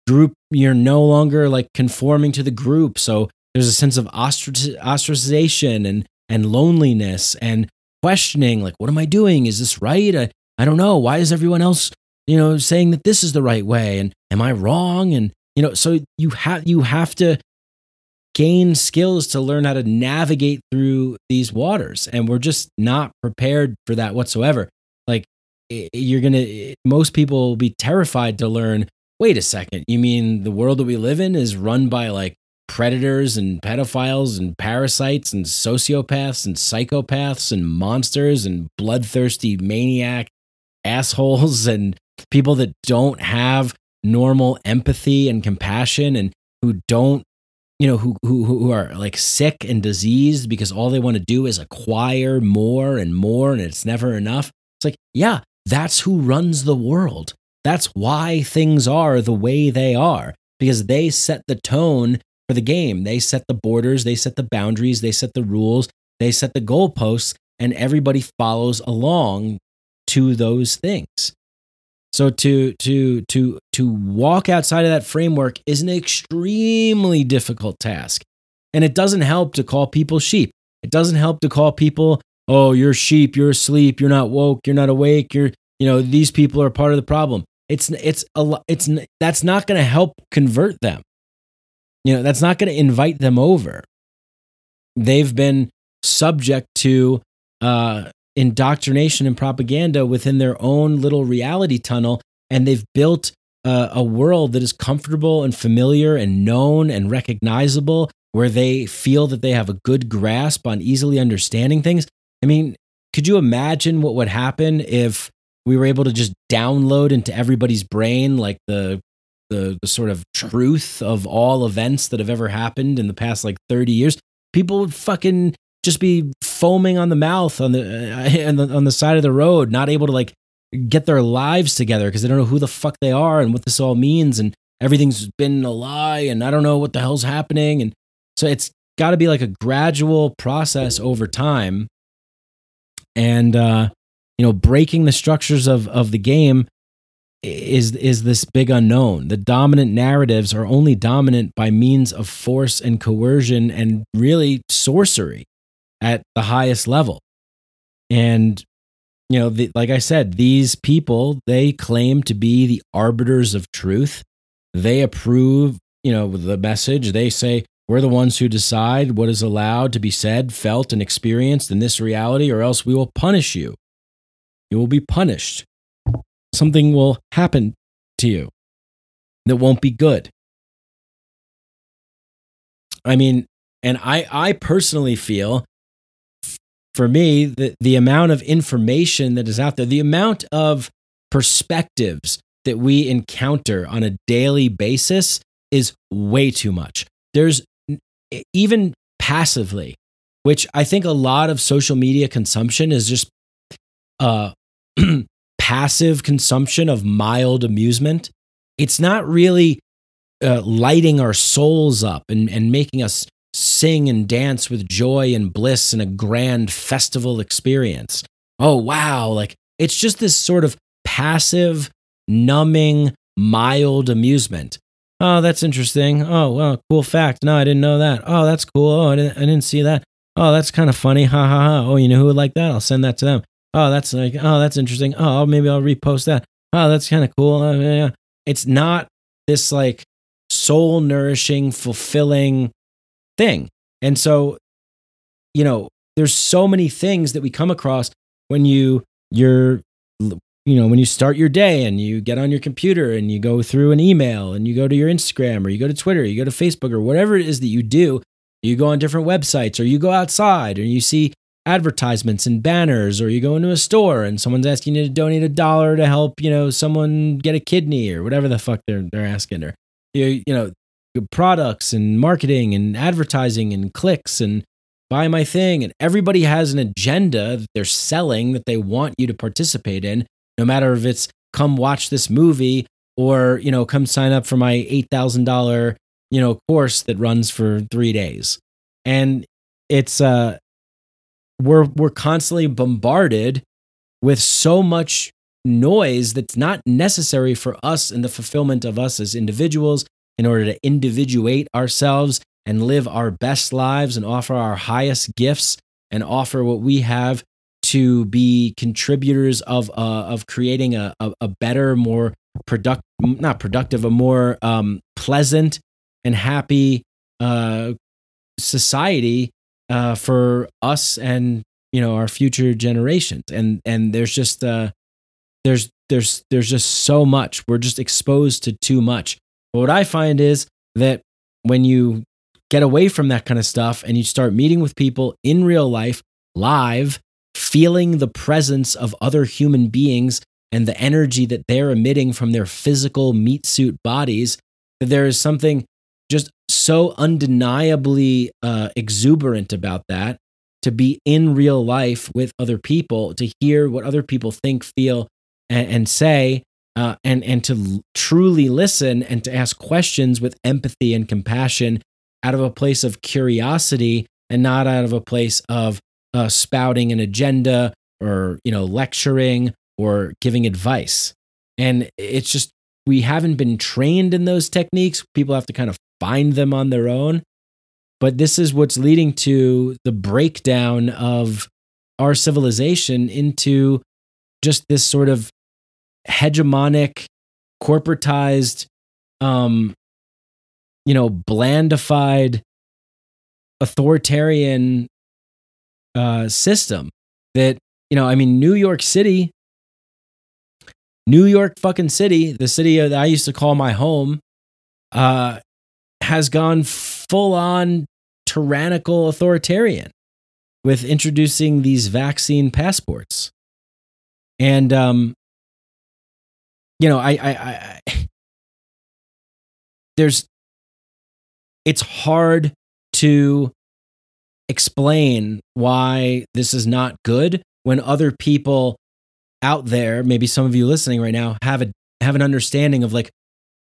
group you're no longer like conforming to the group. So there's a sense of ostracization and and loneliness and questioning like what am i doing? Is this right? I, I don't know. Why is everyone else you know saying that this is the right way? And am i wrong? And you know so you have you have to gain skills to learn how to navigate through these waters. And we're just not prepared for that whatsoever. Like you're gonna most people will be terrified to learn wait a second, you mean the world that we live in is run by like predators and pedophiles and parasites and sociopaths and psychopaths and monsters and bloodthirsty maniac assholes and people that don't have normal empathy and compassion and who don't you know who who who are like sick and diseased because all they want to do is acquire more and more and it's never enough? It's like yeah that's who runs the world that's why things are the way they are, because they set the tone for the game. They set the borders, they set the boundaries, they set the rules, they set the goalposts, and everybody follows along to those things. So to to to to walk outside of that framework is an extremely difficult task. And it doesn't help to call people sheep. It doesn't help to call people, "Oh, you're sheep, you're asleep, you're not woke, you're not awake, you're, you know, these people are part of the problem." It's it's a it's that's not going to help convert them. you know, that's not going to invite them over. They've been subject to uh, indoctrination and propaganda within their own little reality tunnel, and they've built uh, a world that is comfortable and familiar and known and recognizable, where they feel that they have a good grasp on easily understanding things. I mean, could you imagine what would happen if we were able to just download into everybody's brain like the the, the sort of truth of all events that have ever happened in the past like 30 years. People would fucking just be foaming on the mouth on the, uh, on the on the side of the road not able to like get their lives together because they don't know who the fuck they are and what this all means and everything's been a lie and I don't know what the hell's happening and so it's got to be like a gradual process over time. And uh you know breaking the structures of of the game is is this big unknown. The dominant narratives are only dominant by means of force and coercion and really sorcery at the highest level. And you know the, like i said these people they claim to be the arbiters of truth. They approve you know the message. They say we're the ones who decide what is allowed to be said felt and experienced in this reality or else we will punish you you will be punished. Something will happen to you that won't be good. I mean, and I, I personally feel for me that the amount of information that is out there, the amount of perspectives that we encounter on a daily basis is way too much. There's even passively, which I think a lot of social media consumption is just uh, passive consumption of mild amusement. It's not really uh, lighting our souls up and, and making us sing and dance with joy and bliss in a grand festival experience. Oh, wow. Like it's just this sort of passive, numbing, mild amusement. Oh, that's interesting. Oh, well, cool fact. No, I didn't know that. Oh, that's cool. Oh, I didn't, I didn't see that. Oh, that's kind of funny. Ha ha ha. Oh, you know who would like that? I'll send that to them oh, that's like, oh, that's interesting. Oh, maybe I'll repost that. Oh, that's kind of cool. Uh, yeah. It's not this like soul nourishing, fulfilling thing. And so, you know, there's so many things that we come across when you, you're, you know, when you start your day and you get on your computer and you go through an email and you go to your Instagram or you go to Twitter, you go to Facebook or whatever it is that you do, you go on different websites or you go outside and you see advertisements and banners or you go into a store and someone's asking you to donate a dollar to help you know someone get a kidney or whatever the fuck they're they're asking or you you know products and marketing and advertising and clicks and buy my thing and everybody has an agenda that they're selling that they want you to participate in no matter if it's come watch this movie or you know come sign up for my $8000 you know course that runs for 3 days. And it's uh we're we're constantly bombarded with so much noise that's not necessary for us in the fulfillment of us as individuals in order to individuate ourselves and live our best lives and offer our highest gifts and offer what we have to be contributors of uh, of creating a, a, a better, more product not productive, a more um, pleasant and happy uh, society uh, for us and you know our future generations. And and there's just uh there's there's there's just so much. We're just exposed to too much. But what i find is that when you get away from that kind of stuff and you start meeting with people in real life live feeling the presence of other human beings and the energy that they're emitting from their physical meat suit bodies that there is something so undeniably uh, exuberant about that to be in real life with other people, to hear what other people think, feel, and, and say, uh, and and to truly listen and to ask questions with empathy and compassion out of a place of curiosity and not out of a place of uh, spouting an agenda or you know lecturing or giving advice. And it's just we haven't been trained in those techniques. People have to kind of find them on their own. But this is what's leading to the breakdown of our civilization into just this sort of hegemonic, corporatized, um, you know, blandified authoritarian uh, system that, you know, I mean, New York City, New York fucking city, the city that I used to call my home, uh, has gone full on tyrannical authoritarian with introducing these vaccine passports. And, um, you know, I, I, I there's, it's hard to explain why this is not good when other people out there, maybe some of you listening right now, have a have an understanding of like,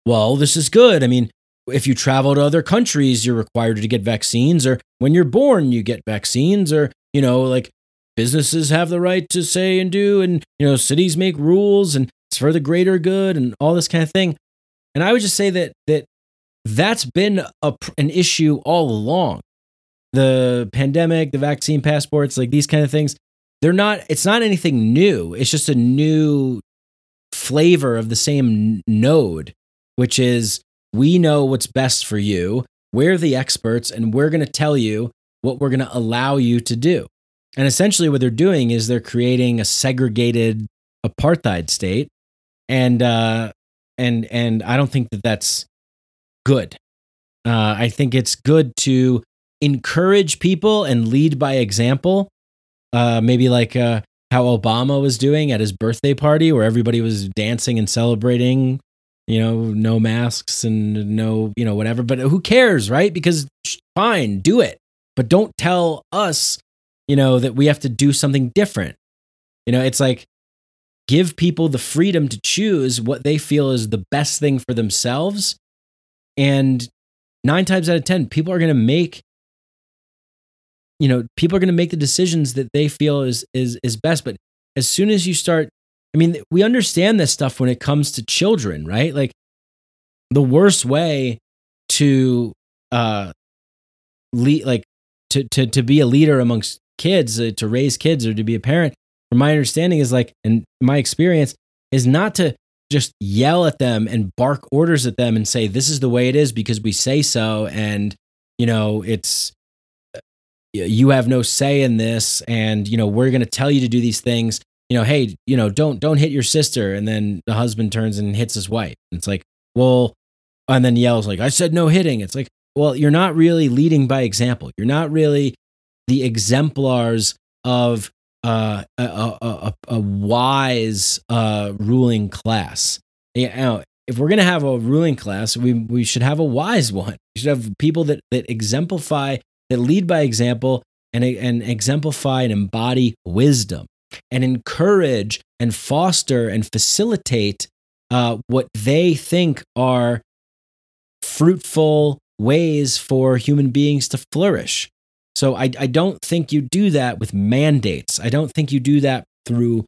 well, this is good. I mean, if you travel to other countries, you're required to get vaccines, or when you're born, you get vaccines, or you know, like businesses have the right to say and do, and you know, cities make rules, and it's for the greater good, and all this kind of thing. And I would just say that that that's been a, an issue all along. The pandemic, the vaccine passports, like these kind of things, they're not, it's not anything new. It's just a new flavor of the same node, which is we know what's best for you. We're the experts, and we're going to tell you what we're going to allow you to do. And essentially, what they're doing is they're creating a segregated apartheid state, and uh, and and I don't think that that's good. Uh, I think it's good to encourage people and lead by example. Uh, maybe like uh, how Obama was doing at his birthday party, where everybody was dancing and celebrating. You know, no masks and no, you know, whatever. But who cares, right? Because fine, do it, but don't tell us, you know, that we have to do something different. You know, it's like give people the freedom to choose what they feel is the best thing for themselves and nine times out of 10, people are going to make, you know, people are going to make the decisions that they feel is, is, is best. But as soon as you start, I mean, we understand this stuff when it comes to children, right? Like the worst way to, uh, lead, like to, to, to be a leader amongst kids, uh, to raise kids or to be a parent, from my understanding is like, and my experience is not to just yell at them and bark orders at them and say this is the way it is because we say so and you know it's you have no say in this and you know we're going to tell you to do these things you know hey you know don't don't hit your sister. And then the husband turns and hits his wife. It's like well and then yells like i said no hitting. It's like well you're not really leading by example. You're not really the exemplars of uh, a, a, a, a, wise uh, ruling class. You know, if we're to have a ruling class, we, we should have a wise one. We should have people that, that exemplify, that lead by example and, and exemplify and embody wisdom and encourage and foster and facilitate uh, what they think are fruitful ways for human beings to flourish. So I, I don't think you do that with mandates. I don't think you do that through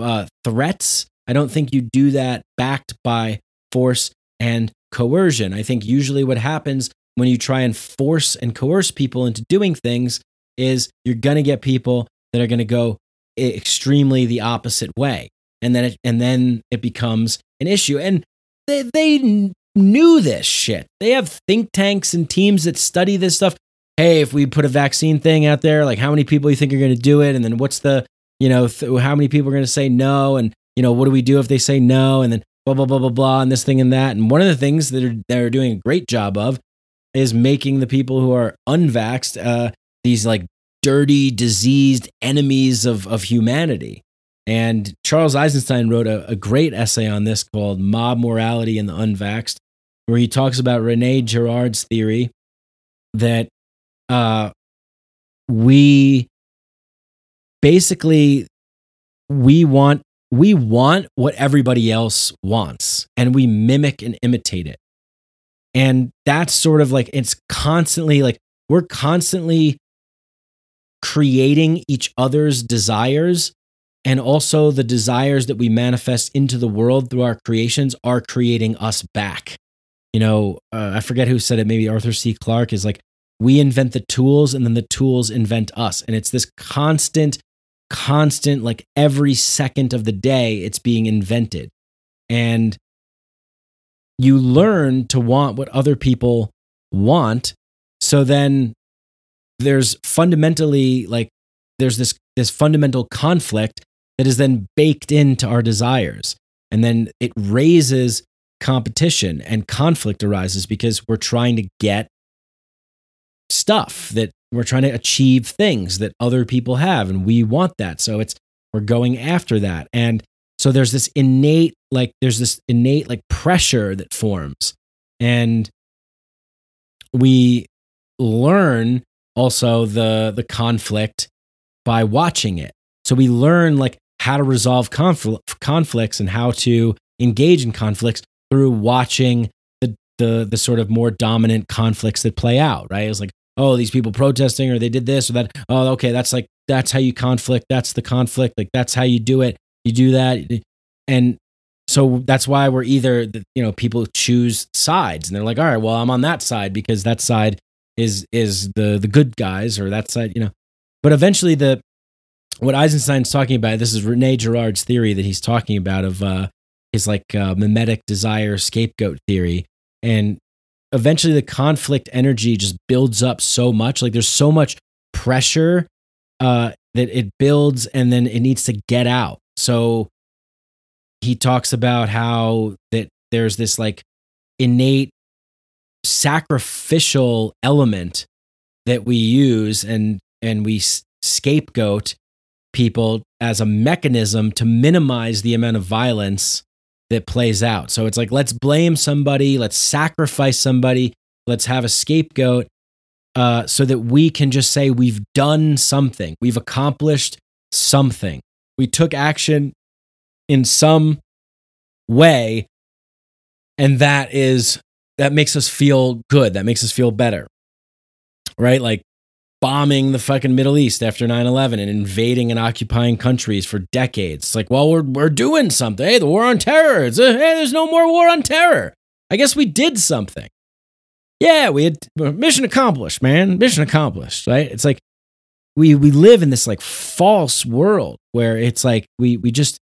uh, threats. I don't think you do that backed by force and coercion. I think usually what happens when you try and force and coerce people into doing things is you're going to get people that are going to go extremely the opposite way. And then it, and then it becomes an issue. And they, they knew this shit. They have think tanks and teams that study this stuff hey, if we put a vaccine thing out there, like how many people you think are going to do it? And then what's the, you know, th- how many people are going to say no? And, you know, what do we do if they say no? And then blah, blah, blah, blah, blah, and this thing and that. And one of the things that are, they're doing a great job of is making the people who are unvaxxed uh, these like dirty, diseased enemies of, of humanity. And Charles Eisenstein wrote a, a great essay on this called Mob Morality and the Unvaxxed, where he talks about Rene Girard's theory that uh, we basically we want we want what everybody else wants and we mimic and imitate it and that's sort of like it's constantly like we're constantly creating each other's desires and also the desires that we manifest into the world through our creations are creating us back you know uh, i forget who said it maybe arthur c clarke is like we invent the tools and then the tools invent us. And it's this constant, constant, like every second of the day, it's being invented. And you learn to want what other people want. So then there's fundamentally like there's this this fundamental conflict that is then baked into our desires. And then it raises competition and conflict arises because we're trying to get stuff that we're trying to achieve things that other people have and we want that. So it's we're going after that. And so there's this innate like there's this innate like pressure that forms and we learn also the the conflict by watching it. So we learn like how to resolve confl- conflicts and how to engage in conflicts through watching the, the the sort of more dominant conflicts that play out, right? It's like, oh, these people protesting or they did this or that. Oh, okay, that's like that's how you conflict. That's the conflict. Like that's how you do it. You do that, and so that's why we're either you know people choose sides and they're like, all right, well, I'm on that side because that side is is the the good guys or that side, you know. But eventually, the what Eisenstein's talking about, this is Rene Girard's theory that he's talking about of uh, his like uh, mimetic desire scapegoat theory. And eventually the conflict energy just builds up so much. Like there's so much pressure uh, that it builds and then it needs to get out. So he talks about how that there's this like innate sacrificial element that we use and and we scapegoat people as a mechanism to minimize the amount of violence that plays out. So it's like, let's blame somebody, let's sacrifice somebody, let's have a scapegoat uh, so that we can just say we've done something, we've accomplished something, we took action in some way. And that is, that makes us feel good. That makes us feel better. Right? Like bombing the fucking Middle East after 9 11 and invading and occupying countries for decades. It's like, well, we're, we're doing something. Hey, the war on terror. It's a, uh, hey, there's no more war on terror. I guess we did something. Yeah, we had uh, mission accomplished, man. Mission accomplished, right? It's like we we live in this like false world where it's like we we just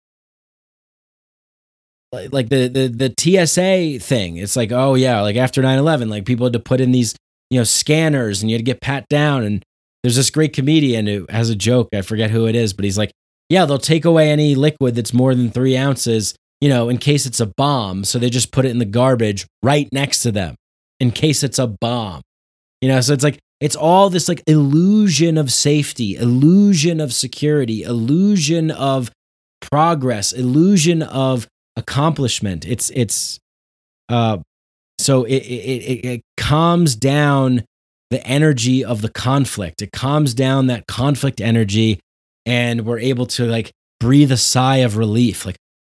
like the the the TSA thing. It's like, oh yeah, like after 9/11, like people had to put in these you know, scanners and you had to get pat down. And there's this great comedian who has a joke. I forget who it is, but he's like, yeah, they'll take away any liquid that's more than three ounces, you know, in case it's a bomb. So they just put it in the garbage right next to them in case it's a bomb. You know, so it's like, it's all this like illusion of safety, illusion of security, illusion of progress, illusion of accomplishment. It's, it's, uh, so it, it, it, calms down the energy of the conflict. It calms down that conflict energy, and we're able to like breathe a sigh of relief. Like,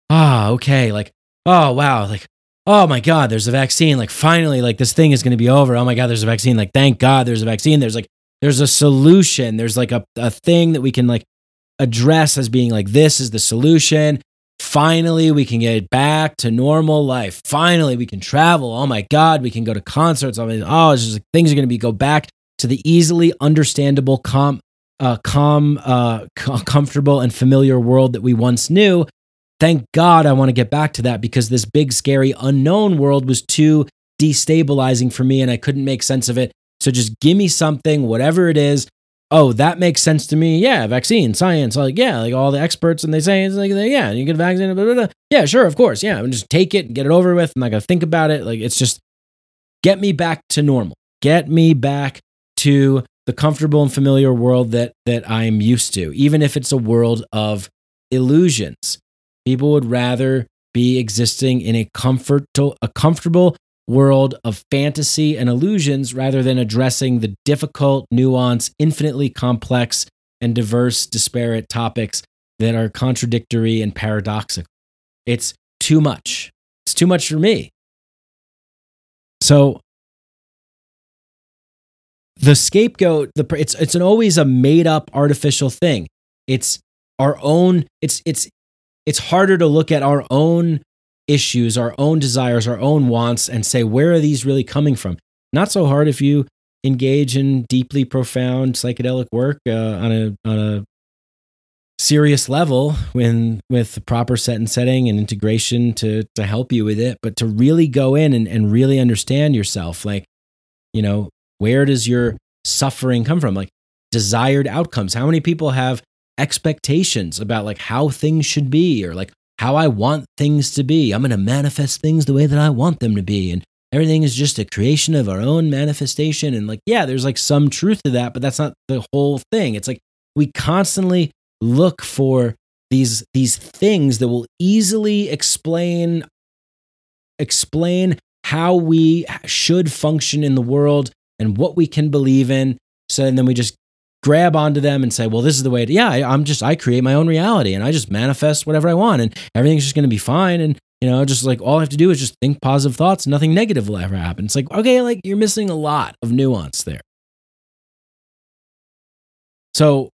ah, oh, okay. Like, oh, wow. Like, oh my God, there's a vaccine. Like, finally, like this thing is going to be over. Oh my God, there's a vaccine. Like, thank God there's a vaccine. There's like, there's a solution. There's like a, a thing that we can like address as being like, this is the solution. Finally, we can get back to normal life. Finally, we can travel. Oh my God, we can go to concerts. I mean, oh, it's just like things are going to be go back to the easily understandable, calm, uh, calm, uh, comfortable, and familiar world that we once knew. Thank God I want to get back to that because this big, scary, unknown world was too destabilizing for me and I couldn't make sense of it. So just give me something, whatever it is, oh, that makes sense to me. Yeah, vaccine, science, like, yeah, like all the experts, and they say, it's like, yeah, you get a vaccine, blah, blah, blah. yeah, sure, of course, yeah, and just take it and get it over with. I'm not gonna think about it. Like, it's just get me back to normal. Get me back to the comfortable and familiar world that that I'm used to, even if it's a world of illusions. People would rather be existing in a comfort a comfortable world of fantasy and illusions rather than addressing the difficult, nuanced, infinitely complex, and diverse, disparate topics that are contradictory and paradoxical. It's too much. It's too much for me. So the scapegoat, the it's it's an always a made up artificial thing. It's our own. It's it's it's harder to look at our own issues, our own desires, our own wants, and say, where are these really coming from? Not so hard if you engage in deeply profound psychedelic work uh, on a on a serious level when with the proper set and setting and integration to to help you with it but to really go in and, and really understand yourself like you know, where does your suffering come from? Like desired outcomes. How many people have expectations about like how things should be or like how I want things to be? I'm going to manifest things the way that I want them to be. And everything is just a creation of our own manifestation. And like, yeah, there's like some truth to that, but that's not the whole thing. It's like we constantly look for these these things that will easily explain explain how we should function in the world and what we can believe in. So, and then we just grab onto them and say, well, this is the way to, yeah, I, am just, I create my own reality and I just manifest whatever I want and everything's just going to be fine. And, you know, just like all I have to do is just think positive thoughts. Nothing negative will ever happen. It's like, okay, like you're missing a lot of nuance there. So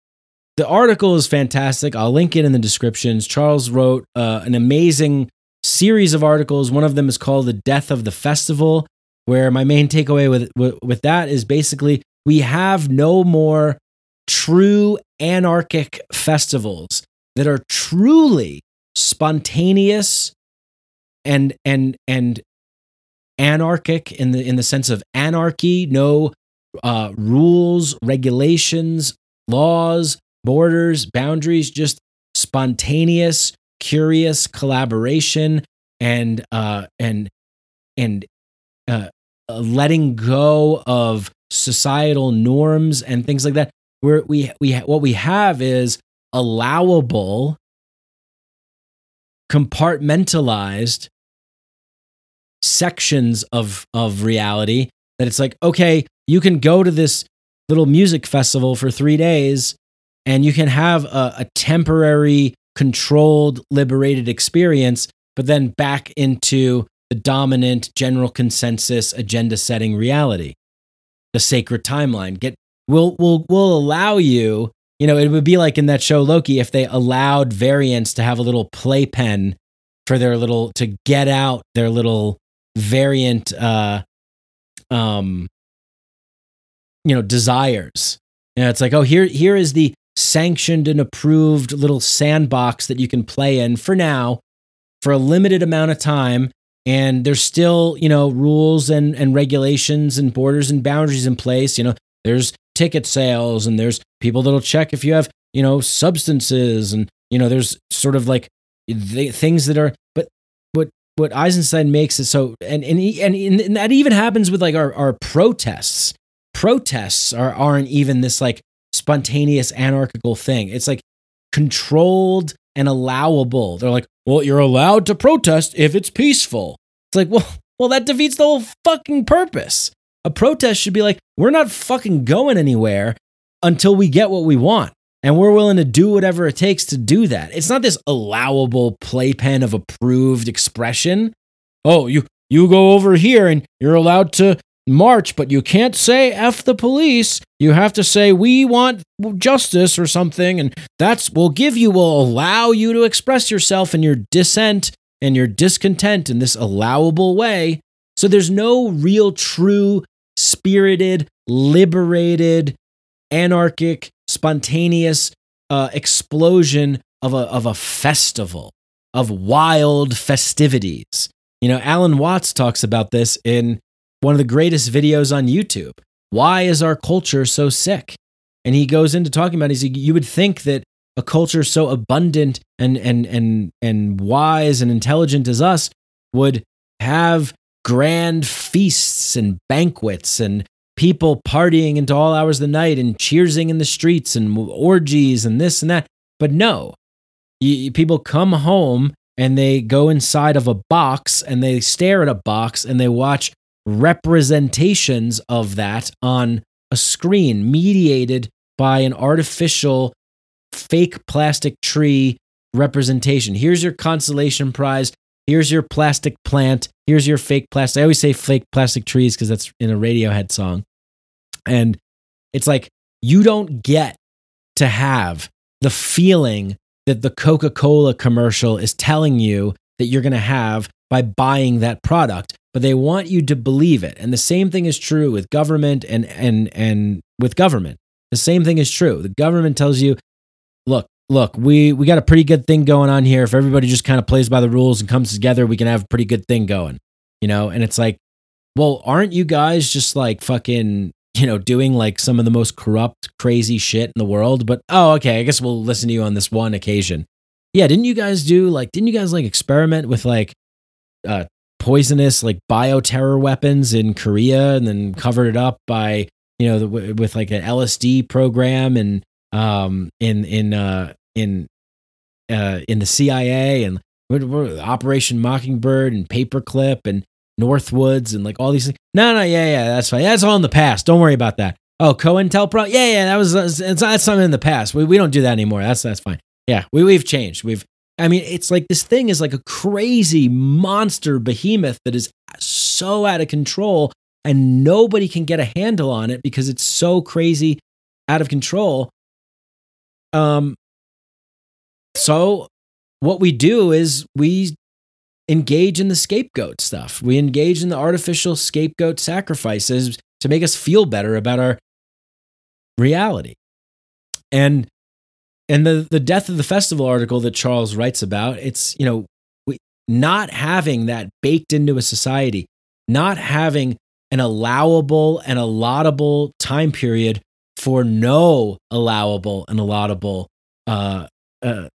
the article is fantastic. I'll link it in the descriptions. Charles wrote uh, an amazing series of articles. One of them is called The Death of the Festival, where my main takeaway with, with, with that is basically we have no more true anarchic festivals that are truly spontaneous and and and anarchic in the in the sense of anarchy no uh, rules regulations laws borders boundaries just spontaneous curious collaboration and uh, and and uh, letting go of societal norms and things like that. Where we we what we have is allowable, compartmentalized sections of of reality that it's like okay you can go to this little music festival for three days and you can have a, a temporary controlled, liberated experience, but then back into the dominant general consensus agenda setting reality. The sacred timeline. Get will will will allow you, you know, it would be like in that show Loki if they allowed variants to have a little playpen for their little to get out their little variant uh um you know desires. You know, it's like, oh, here here is the sanctioned and approved little sandbox that you can play in for now for a limited amount of time and there's still you know rules and and regulations and borders and boundaries in place you know there's ticket sales and there's people that'll check if you have you know substances and you know there's sort of like the things that are but what what Eisenstein makes it so and and and, and that even happens with like our our protests protests are aren't even this like spontaneous anarchical thing. It's like controlled and allowable. They're like, well, you're allowed to protest if it's peaceful. It's like, well, well, that defeats the whole fucking purpose. A protest should be like, we're not fucking going anywhere until we get what we want. And we're willing to do whatever it takes to do that. It's not this allowable playpen of approved expression. Oh, you you go over here and you're allowed to march, but you can't say F the police. You have to say, we want justice or something. And that's will give you, will allow you to express yourself and your dissent and your discontent in this allowable way. So there's no real, true, spirited, liberated, anarchic, spontaneous uh, explosion of a, of a festival, of wild festivities. You know, Alan Watts talks about this in one of the greatest videos on YouTube. Why is our culture so sick? And he goes into talking about it. He's, you would think that a culture so abundant and and and and wise and intelligent as us would have grand feasts and banquets and people partying into all hours of the night and cheersing in the streets and orgies and this and that. But no, you, people come home and they go inside of a box and they stare at a box and they watch representations of that on a screen mediated by an artificial fake plastic tree representation. Here's your consolation prize. Here's your plastic plant. Here's your fake plastic. I always say fake plastic trees because that's in a Radiohead song. And it's like you don't get to have the feeling that the Coca Cola commercial is telling you that you're going to have by buying that product but they want you to believe it. And the same thing is true with government and and and with government. The same thing is true. The government tells you, look, look, we we got a pretty good thing going on here. If everybody just kind of plays by the rules and comes together, we can have a pretty good thing going. You know, and it's like well, aren't you guys just like fucking, you know, doing like some of the most corrupt, crazy shit in the world? But oh, okay, I guess we'll listen to you on this one occasion. Yeah, didn't you guys do like, didn't you guys like experiment with like uh, poisonous like bioterror weapons in Korea and then covered it up by, you know, the, with like an LSD program and um in in uh in uh in the CIA and Operation Mockingbird and Paperclip and Northwoods and like all these things. No, no, yeah, yeah, that's fine. That's all in the past. Don't worry about that. Oh, COINTELPRO. Yeah, yeah, that was it's, that's something in the past. We, we don't do that anymore. That's that's fine. Yeah, we we've changed. We've I mean, it's like this thing is like a crazy monster behemoth that is so out of control and nobody can get a handle on it because it's so crazy out of control. Um so what we do is we engage in the scapegoat stuff. We engage in the artificial scapegoat sacrifices to make us feel better about our reality. And and the the death of the festival article that Charles writes about, it's you know we, not having that baked into a society, not having an allowable and a laudable time period for no allowable and laudable uh, uh,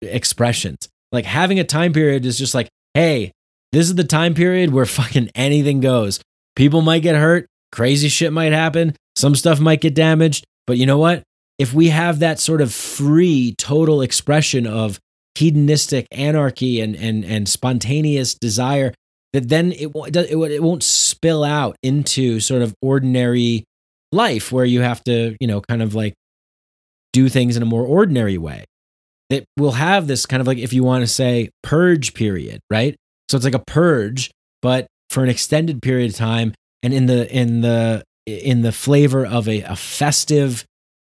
expressions. Like having a time period is just like, hey, this is the time period where fucking anything goes. People might get hurt, crazy shit might happen, some stuff might get damaged, but you know what? If we have that sort of free, total expression of hedonistic anarchy and and and spontaneous desire, that then it it, it won't spill out into sort of ordinary life where you have to, you know, kind of like do things in a more ordinary way that will have this kind of like, if you want to say, purge period, right? So it's like a purge, but for an extended period of time, and in the in the in the flavor of a, a festive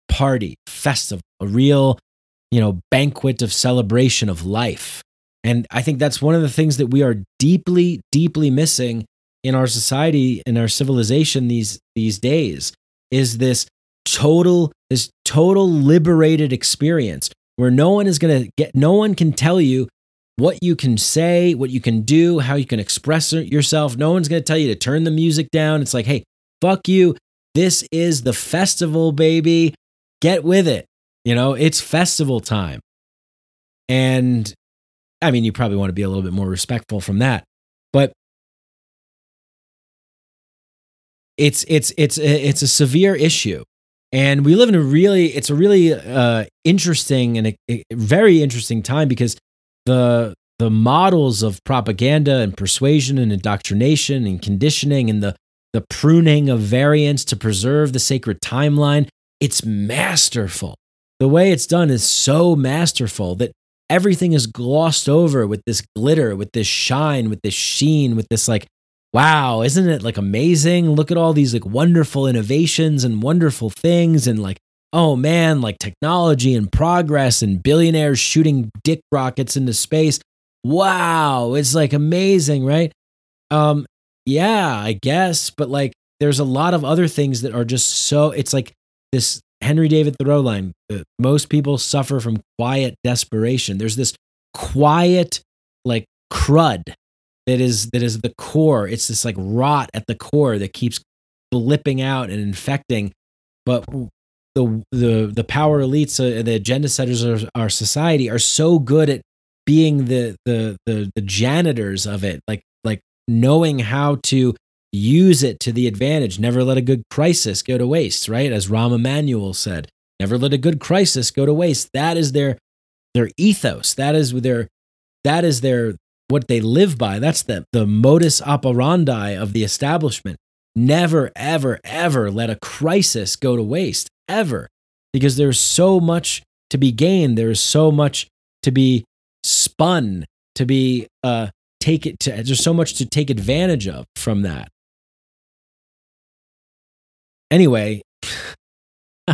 party, festival, a real you know banquet of celebration of life. And I think that's one of the things that we are deeply, deeply missing in our society, in our civilization these these days, is this total, this total liberated experience where no one is going to get, no one can tell you what you can say, what you can do, how you can express yourself. No one's going to tell you to turn the music down. It's like, hey, fuck you. This is the festival, baby. Get with it. You know, it's festival time. And I mean, you probably want to be a little bit more respectful from that. It's it's it's it's a severe issue and we live in a really, it's a really uh, interesting and a, a very interesting time because the the models of propaganda and persuasion and indoctrination and conditioning and the the pruning of variants to preserve the sacred timeline, it's masterful. The way it's done is so masterful that everything is glossed over with this glitter, with this shine, with this sheen, with this like wow, isn't it like amazing? Look at all these like wonderful innovations and wonderful things and like oh man, like technology and progress and billionaires shooting dick rockets into space. Wow, it's like amazing, right? Um yeah, I guess, but like there's a lot of other things that are just so it's like this Henry David Thoreau line, uh, most people suffer from quiet desperation. There's this quiet like crud that is that is the core. It's this like rot at the core that keeps blipping out and infecting. But the the the power elites, uh, the agenda setters of our society, are so good at being the the the the janitors of it, like like knowing how to use it to the advantage. Never let a good crisis go to waste, right? As Rahm Emanuel said, never let a good crisis go to waste. That is their their ethos. That is their that is their what they live by. That's the, the modus operandi of the establishment. Never, ever, ever let a crisis go to waste, ever, because there's so much to be gained. There is so much to be spun, to be uh, take it to. There's so much to take advantage of from that. Anyway,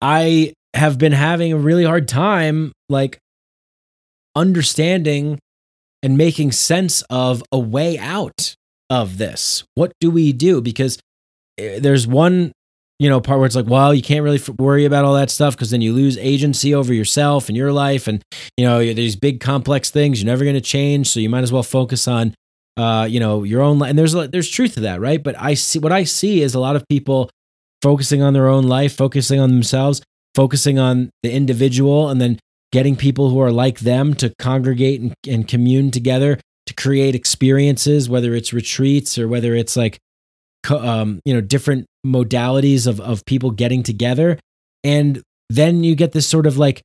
I have been having a really hard time, like understanding and making sense of a way out of this. What do we do? Because eh, there's one, you know, part where it's like, well, you can't really worry about all that stuff because then you lose agency over yourself and your life, and you know, these big complex things you're never going to change. So you might as well focus on uh, you know, your own. Life. And there's there's truth to that, right? But I see what I see is a lot of people focusing on their own life, focusing on themselves, focusing on the individual, and then getting people who are like them to congregate and, and commune together to create experiences, whether it's retreats or whether it's like, um, you know, different modalities of of people getting together, and then you get this sort of like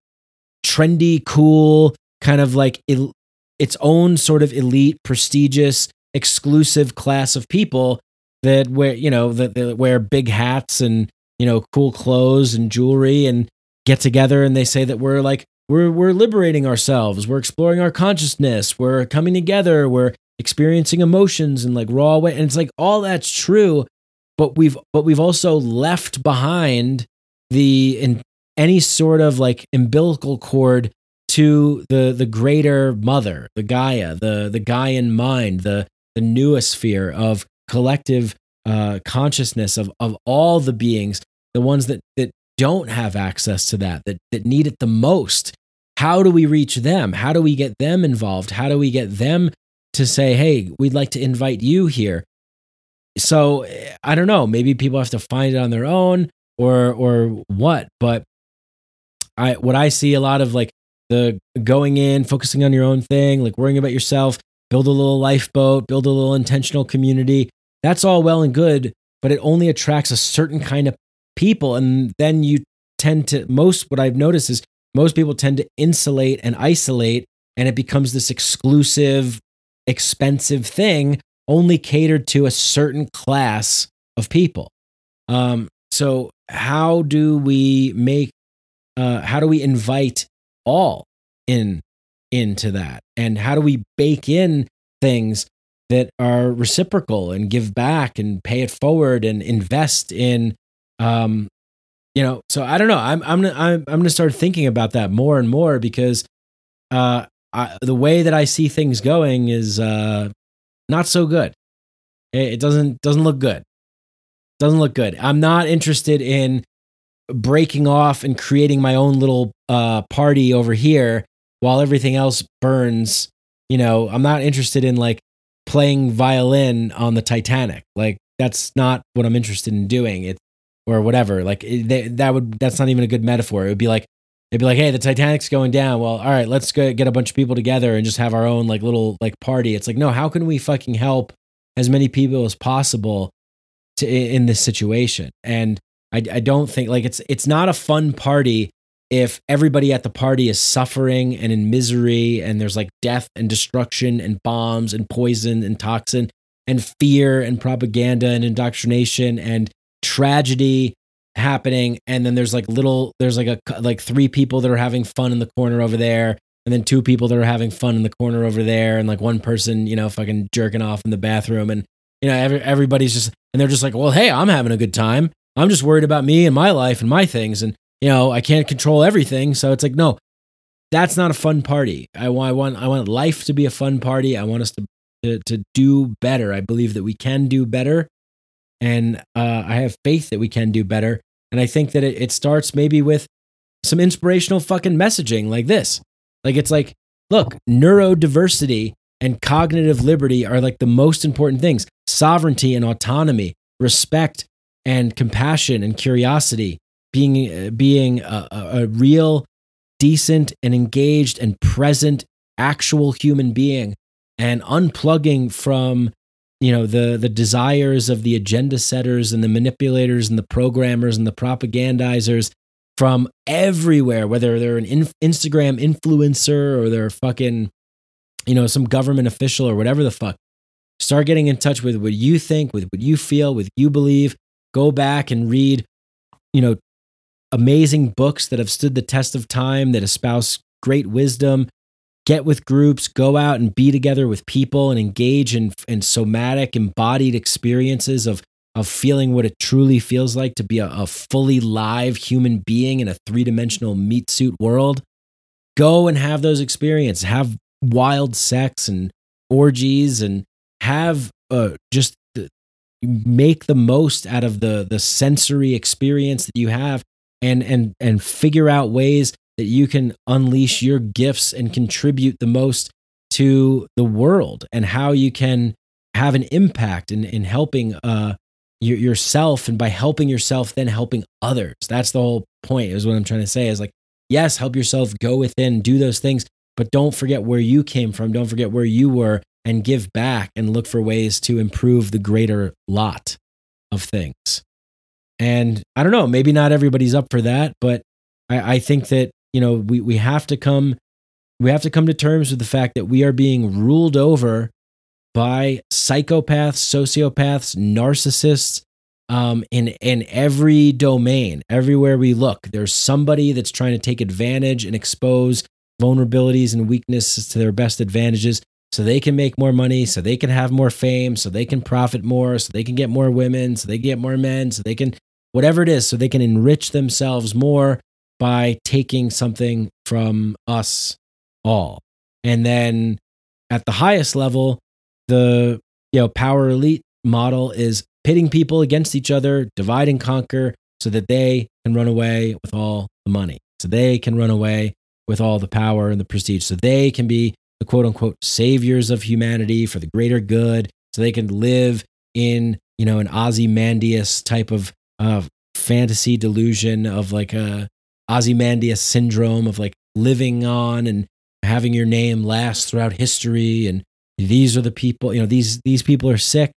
trendy, cool, kind of like its own sort of elite, prestigious, exclusive class of people that wear, you know, that, that wear big hats and you know, cool clothes and jewelry, and get together and they say that we're like we're we're liberating ourselves, we're exploring our consciousness, we're coming together, we're experiencing emotions in like raw way, and it's like all that's true, but we've but we've also left behind the in any sort of like umbilical cord to the the greater mother, the Gaia, the the Gaian mind, the the noosphere of collective uh, consciousness of of all the beings, the ones that that don't have access to that, that that need it the most. How do we reach them? How do we get them involved? How do we get them to say, "Hey, we'd like to invite you here"? So eh, I don't know. Maybe people have to find it on their own, or or what. But I what I see a lot of like the going in, focusing on your own thing, like worrying about yourself, build a little lifeboat, build a little intentional community. That's all well and good, but it only attracts a certain kind of people. And then you tend to, most, what I've noticed is most people tend to insulate and isolate, and it becomes this exclusive, expensive thing only catered to a certain class of people. Um, so, how do we make uh, how do we invite all in into that and how do we bake in things that are reciprocal and give back and pay it forward and invest in um you know so i don't know i'm i'm i'm, I'm to start thinking about that more and more because uh I, the way that i see things going is uh not so good it, it doesn't doesn't look good doesn't look good i'm not interested in breaking off and creating my own little uh, party over here while everything else burns. You know, I'm not interested in like playing violin on the Titanic. Like that's not what I'm interested in doing. It or whatever. Like it, that would that's not even a good metaphor. It would be like it'd be like, hey, the Titanic's going down. Well, all right, let's go get a bunch of people together and just have our own like little like party. It's like, no, how can we fucking help as many people as possible to in this situation? And I, I don't think like it's it's not a fun party if everybody at the party is suffering and in misery and there's like death and destruction and bombs and poison and toxin and fear and propaganda and indoctrination and tragedy happening and then there's like little there's like a like three people that are having fun in the corner over there and then two people that are having fun in the corner over there and like one person you know fucking jerking off in the bathroom and you know every, everybody's just and they're just like well hey i'm having a good time I'm just worried about me and my life and my things. And, you know, I can't control everything. So it's like, no, that's not a fun party. I want, I want, I want life to be a fun party. I want us to, to, to do better. I believe that we can do better. And uh, I have faith that we can do better. And I think that it, it starts maybe with some inspirational fucking messaging like this. Like, it's like, look, neurodiversity and cognitive liberty are like the most important things sovereignty and autonomy, respect and compassion and curiosity, being uh, being a, a real, decent and engaged and present actual human being, and unplugging from you know the the desires of the agenda setters and the manipulators and the programmers and the propagandizers from everywhere whether they're an in- instagram influencer or they're fucking you know some government official or whatever the fuck start getting in touch with what you think with what you feel with you believe go back and read, you know, amazing books that have stood the test of time, that espouse great wisdom. Get with groups, go out and be together with people and engage in, in somatic, embodied experiences of, of feeling what it truly feels like to be a, a fully live human being in a three dimensional meat suit world. Go and have those experiences, have wild sex and orgies and have uh, just make the most out of the the sensory experience that you have and and and figure out ways that you can unleash your gifts and contribute the most to the world and how you can have an impact in in helping uh your, yourself and by helping yourself then helping others. That's the whole point is what i'm trying to say is like yes help yourself go within do those things but don't forget where you came from. Don't forget where you were and give back and look for ways to improve the greater lot of things. And i don't know maybe not everybody's up for that but i, I think that you know we, we have to come we have to come to terms with the fact that we are being ruled over by psychopaths, sociopaths, narcissists um, in in every domain, everywhere we look. There's somebody that's trying to take advantage and expose vulnerabilities and weaknesses to their best advantages so they can make more money, so they can have more fame, so they can profit more, so they can get more women, so they get more men, so they can whatever it is, so they can enrich themselves more by taking something from us all. And then at the highest level, the you know power elite model is pitting people against each other, divide and conquer, so that they can run away with all the money, so they can run away with all the power and the prestige, so they can be the quote unquote saviors of humanity for the greater good, so they can live in you know an Ozymandias type of uh, fantasy delusion of like a Ozymandias syndrome of like living on and having your name last throughout history and these are the people, you know, these these people are sick,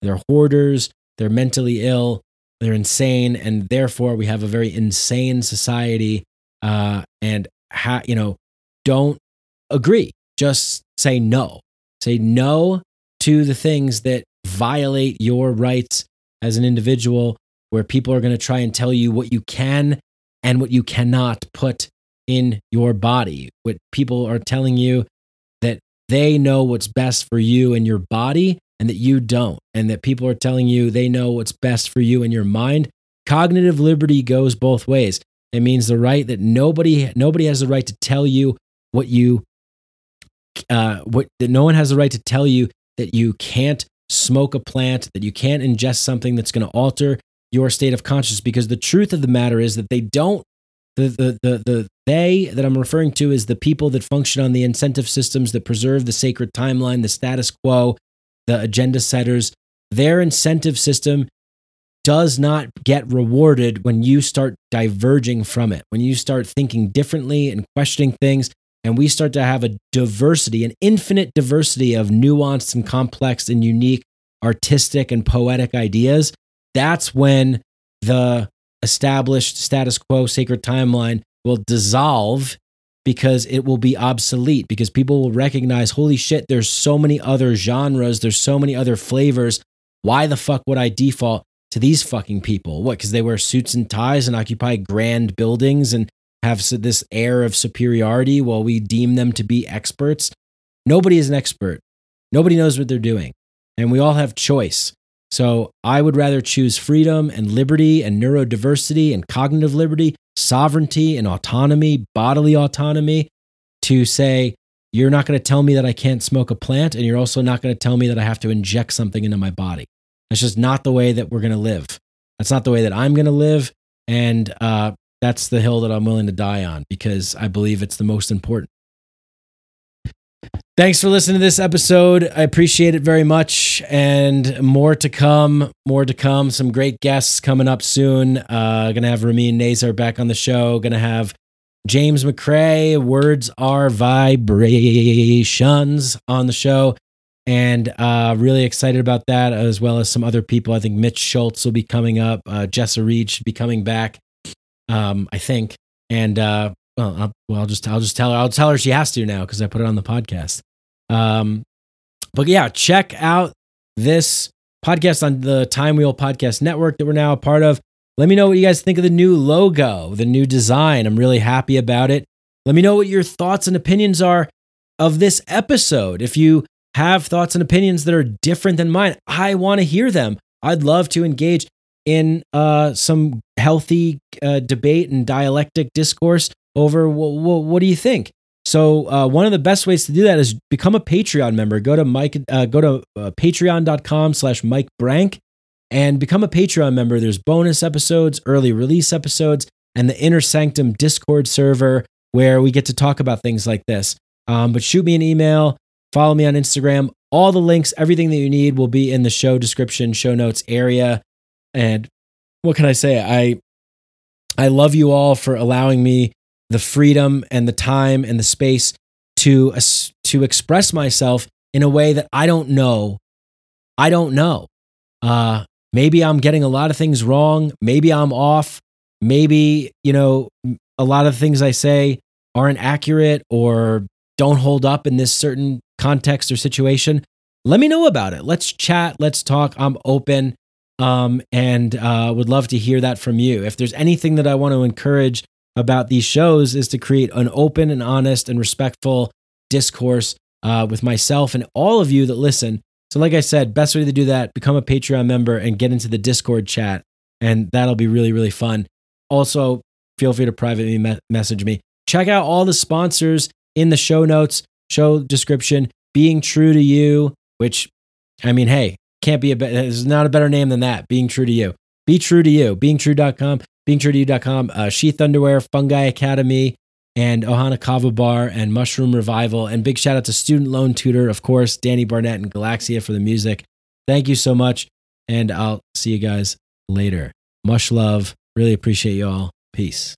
they're hoarders, they're mentally ill, they're insane, and therefore we have a very insane society. Uh, and ha- you know, don't agree. Just say no. Say no to the things that violate your rights as an individual, where people are going to try and tell you what you can and what you cannot put in your body. What people are telling you that they know what's best for you and your body and that you don't, and that people are telling you they know what's best for you and your mind. Cognitive liberty goes both ways. It means the right that nobody nobody has the right to tell you what you uh, what that no one has the right to tell you that you can't smoke a plant, that you can't ingest something that's going to alter your state of consciousness. Because the truth of the matter is that they don't the, the, the, the they that I'm referring to is the people that function on the incentive systems that preserve the sacred timeline, the status quo, the agenda setters. Their incentive system does not get rewarded when you start diverging from it, when you start thinking differently and questioning things. And we start to have a diversity, an infinite diversity of nuanced and complex and unique artistic and poetic ideas. That's when the established status quo sacred timeline will dissolve because it will be obsolete because people will recognize holy shit there's so many other genres there's so many other flavors. Why the fuck would i default to these fucking people? What because they wear suits and ties and occupy grand buildings and have this air of superiority while we deem them to be experts? Nobody is an expert. Nobody knows what they're doing. And we all have choice so I would rather choose freedom and liberty and neurodiversity and cognitive liberty, sovereignty and autonomy, bodily autonomy, to say, you're not going to tell me that I can't smoke a plant, and you're also not going to tell me that I have to inject something into my body. That's just not the way that we're going to live. That's not the way that I'm going to live. And uh, that's the hill that I'm willing to die on because I believe it's the most important. Thanks for listening to this episode. I appreciate it very much. And more to come, more to come. Some great guests coming up soon. Uh, gonna have Ramin Nazer back on the show. Gonna have James McCrae, Words Are Vibrations on the show. And uh, really excited about that, as well as some other people. I think Mitch Schultz will be coming up. Uh, Jessa Reed should be coming back, um, I think. And uh, well, I'll, well, I'll just I'll just tell her I'll tell her she has to now because I put it on the podcast. Um, but yeah, check out this podcast on the Time Wheel Podcast Network that we're now a part of. Let me know what you guys think of the new logo, the new design. I'm really happy about it. Let me know what your thoughts and opinions are of this episode. If you have thoughts and opinions that are different than mine, I want to hear them. I'd love to engage in uh, some healthy uh, debate and dialectic discourse over what do you think? So uh, one of the best ways to do that is become a Patreon member. Go to Mike, uh, go to uh, patreon.com slash Mike Brank and become a Patreon member. There's bonus episodes, early release episodes, and the Inner Sanctum Discord server where we get to talk about things like this. Um, but shoot me an email, follow me on Instagram. All the links, everything that you need will be in the show description, show notes area. And what can I say? I I love you all for allowing me the freedom and the time and the space to to express myself in a way that I don't know. I don't know. Uh, maybe I'm getting a lot of things wrong. Maybe I'm off. Maybe you know a lot of things I say aren't accurate or don't hold up in this certain context or situation. Let me know about it. Let's chat. Let's talk. I'm open um, and uh, would love to hear that from you. If there's anything that I want to encourage about these shows, is to create an open and honest and respectful discourse uh, with myself and all of you that listen. So, like I said, best way to do that: become a Patreon member and get into the Discord chat, and that'll be really, really fun. Also, feel free to privately me- message me. Check out all the sponsors in the show notes, show description. Being true to you, which I mean, hey, can't be a better, there's not a better name than that. Being true to you. Be true to you. Beingtrue.com, beingtruetoyou.com, uh, Sheath Underwear, Fungi Academy, and Ohana Kava Bar and Mushroom Revival. And big shout out to Student Loan Tutor, of course, Danny Barnett and Galaxia for the music. Thank you so much. And I'll see you guys later. Much love. Really appreciate you all. Peace.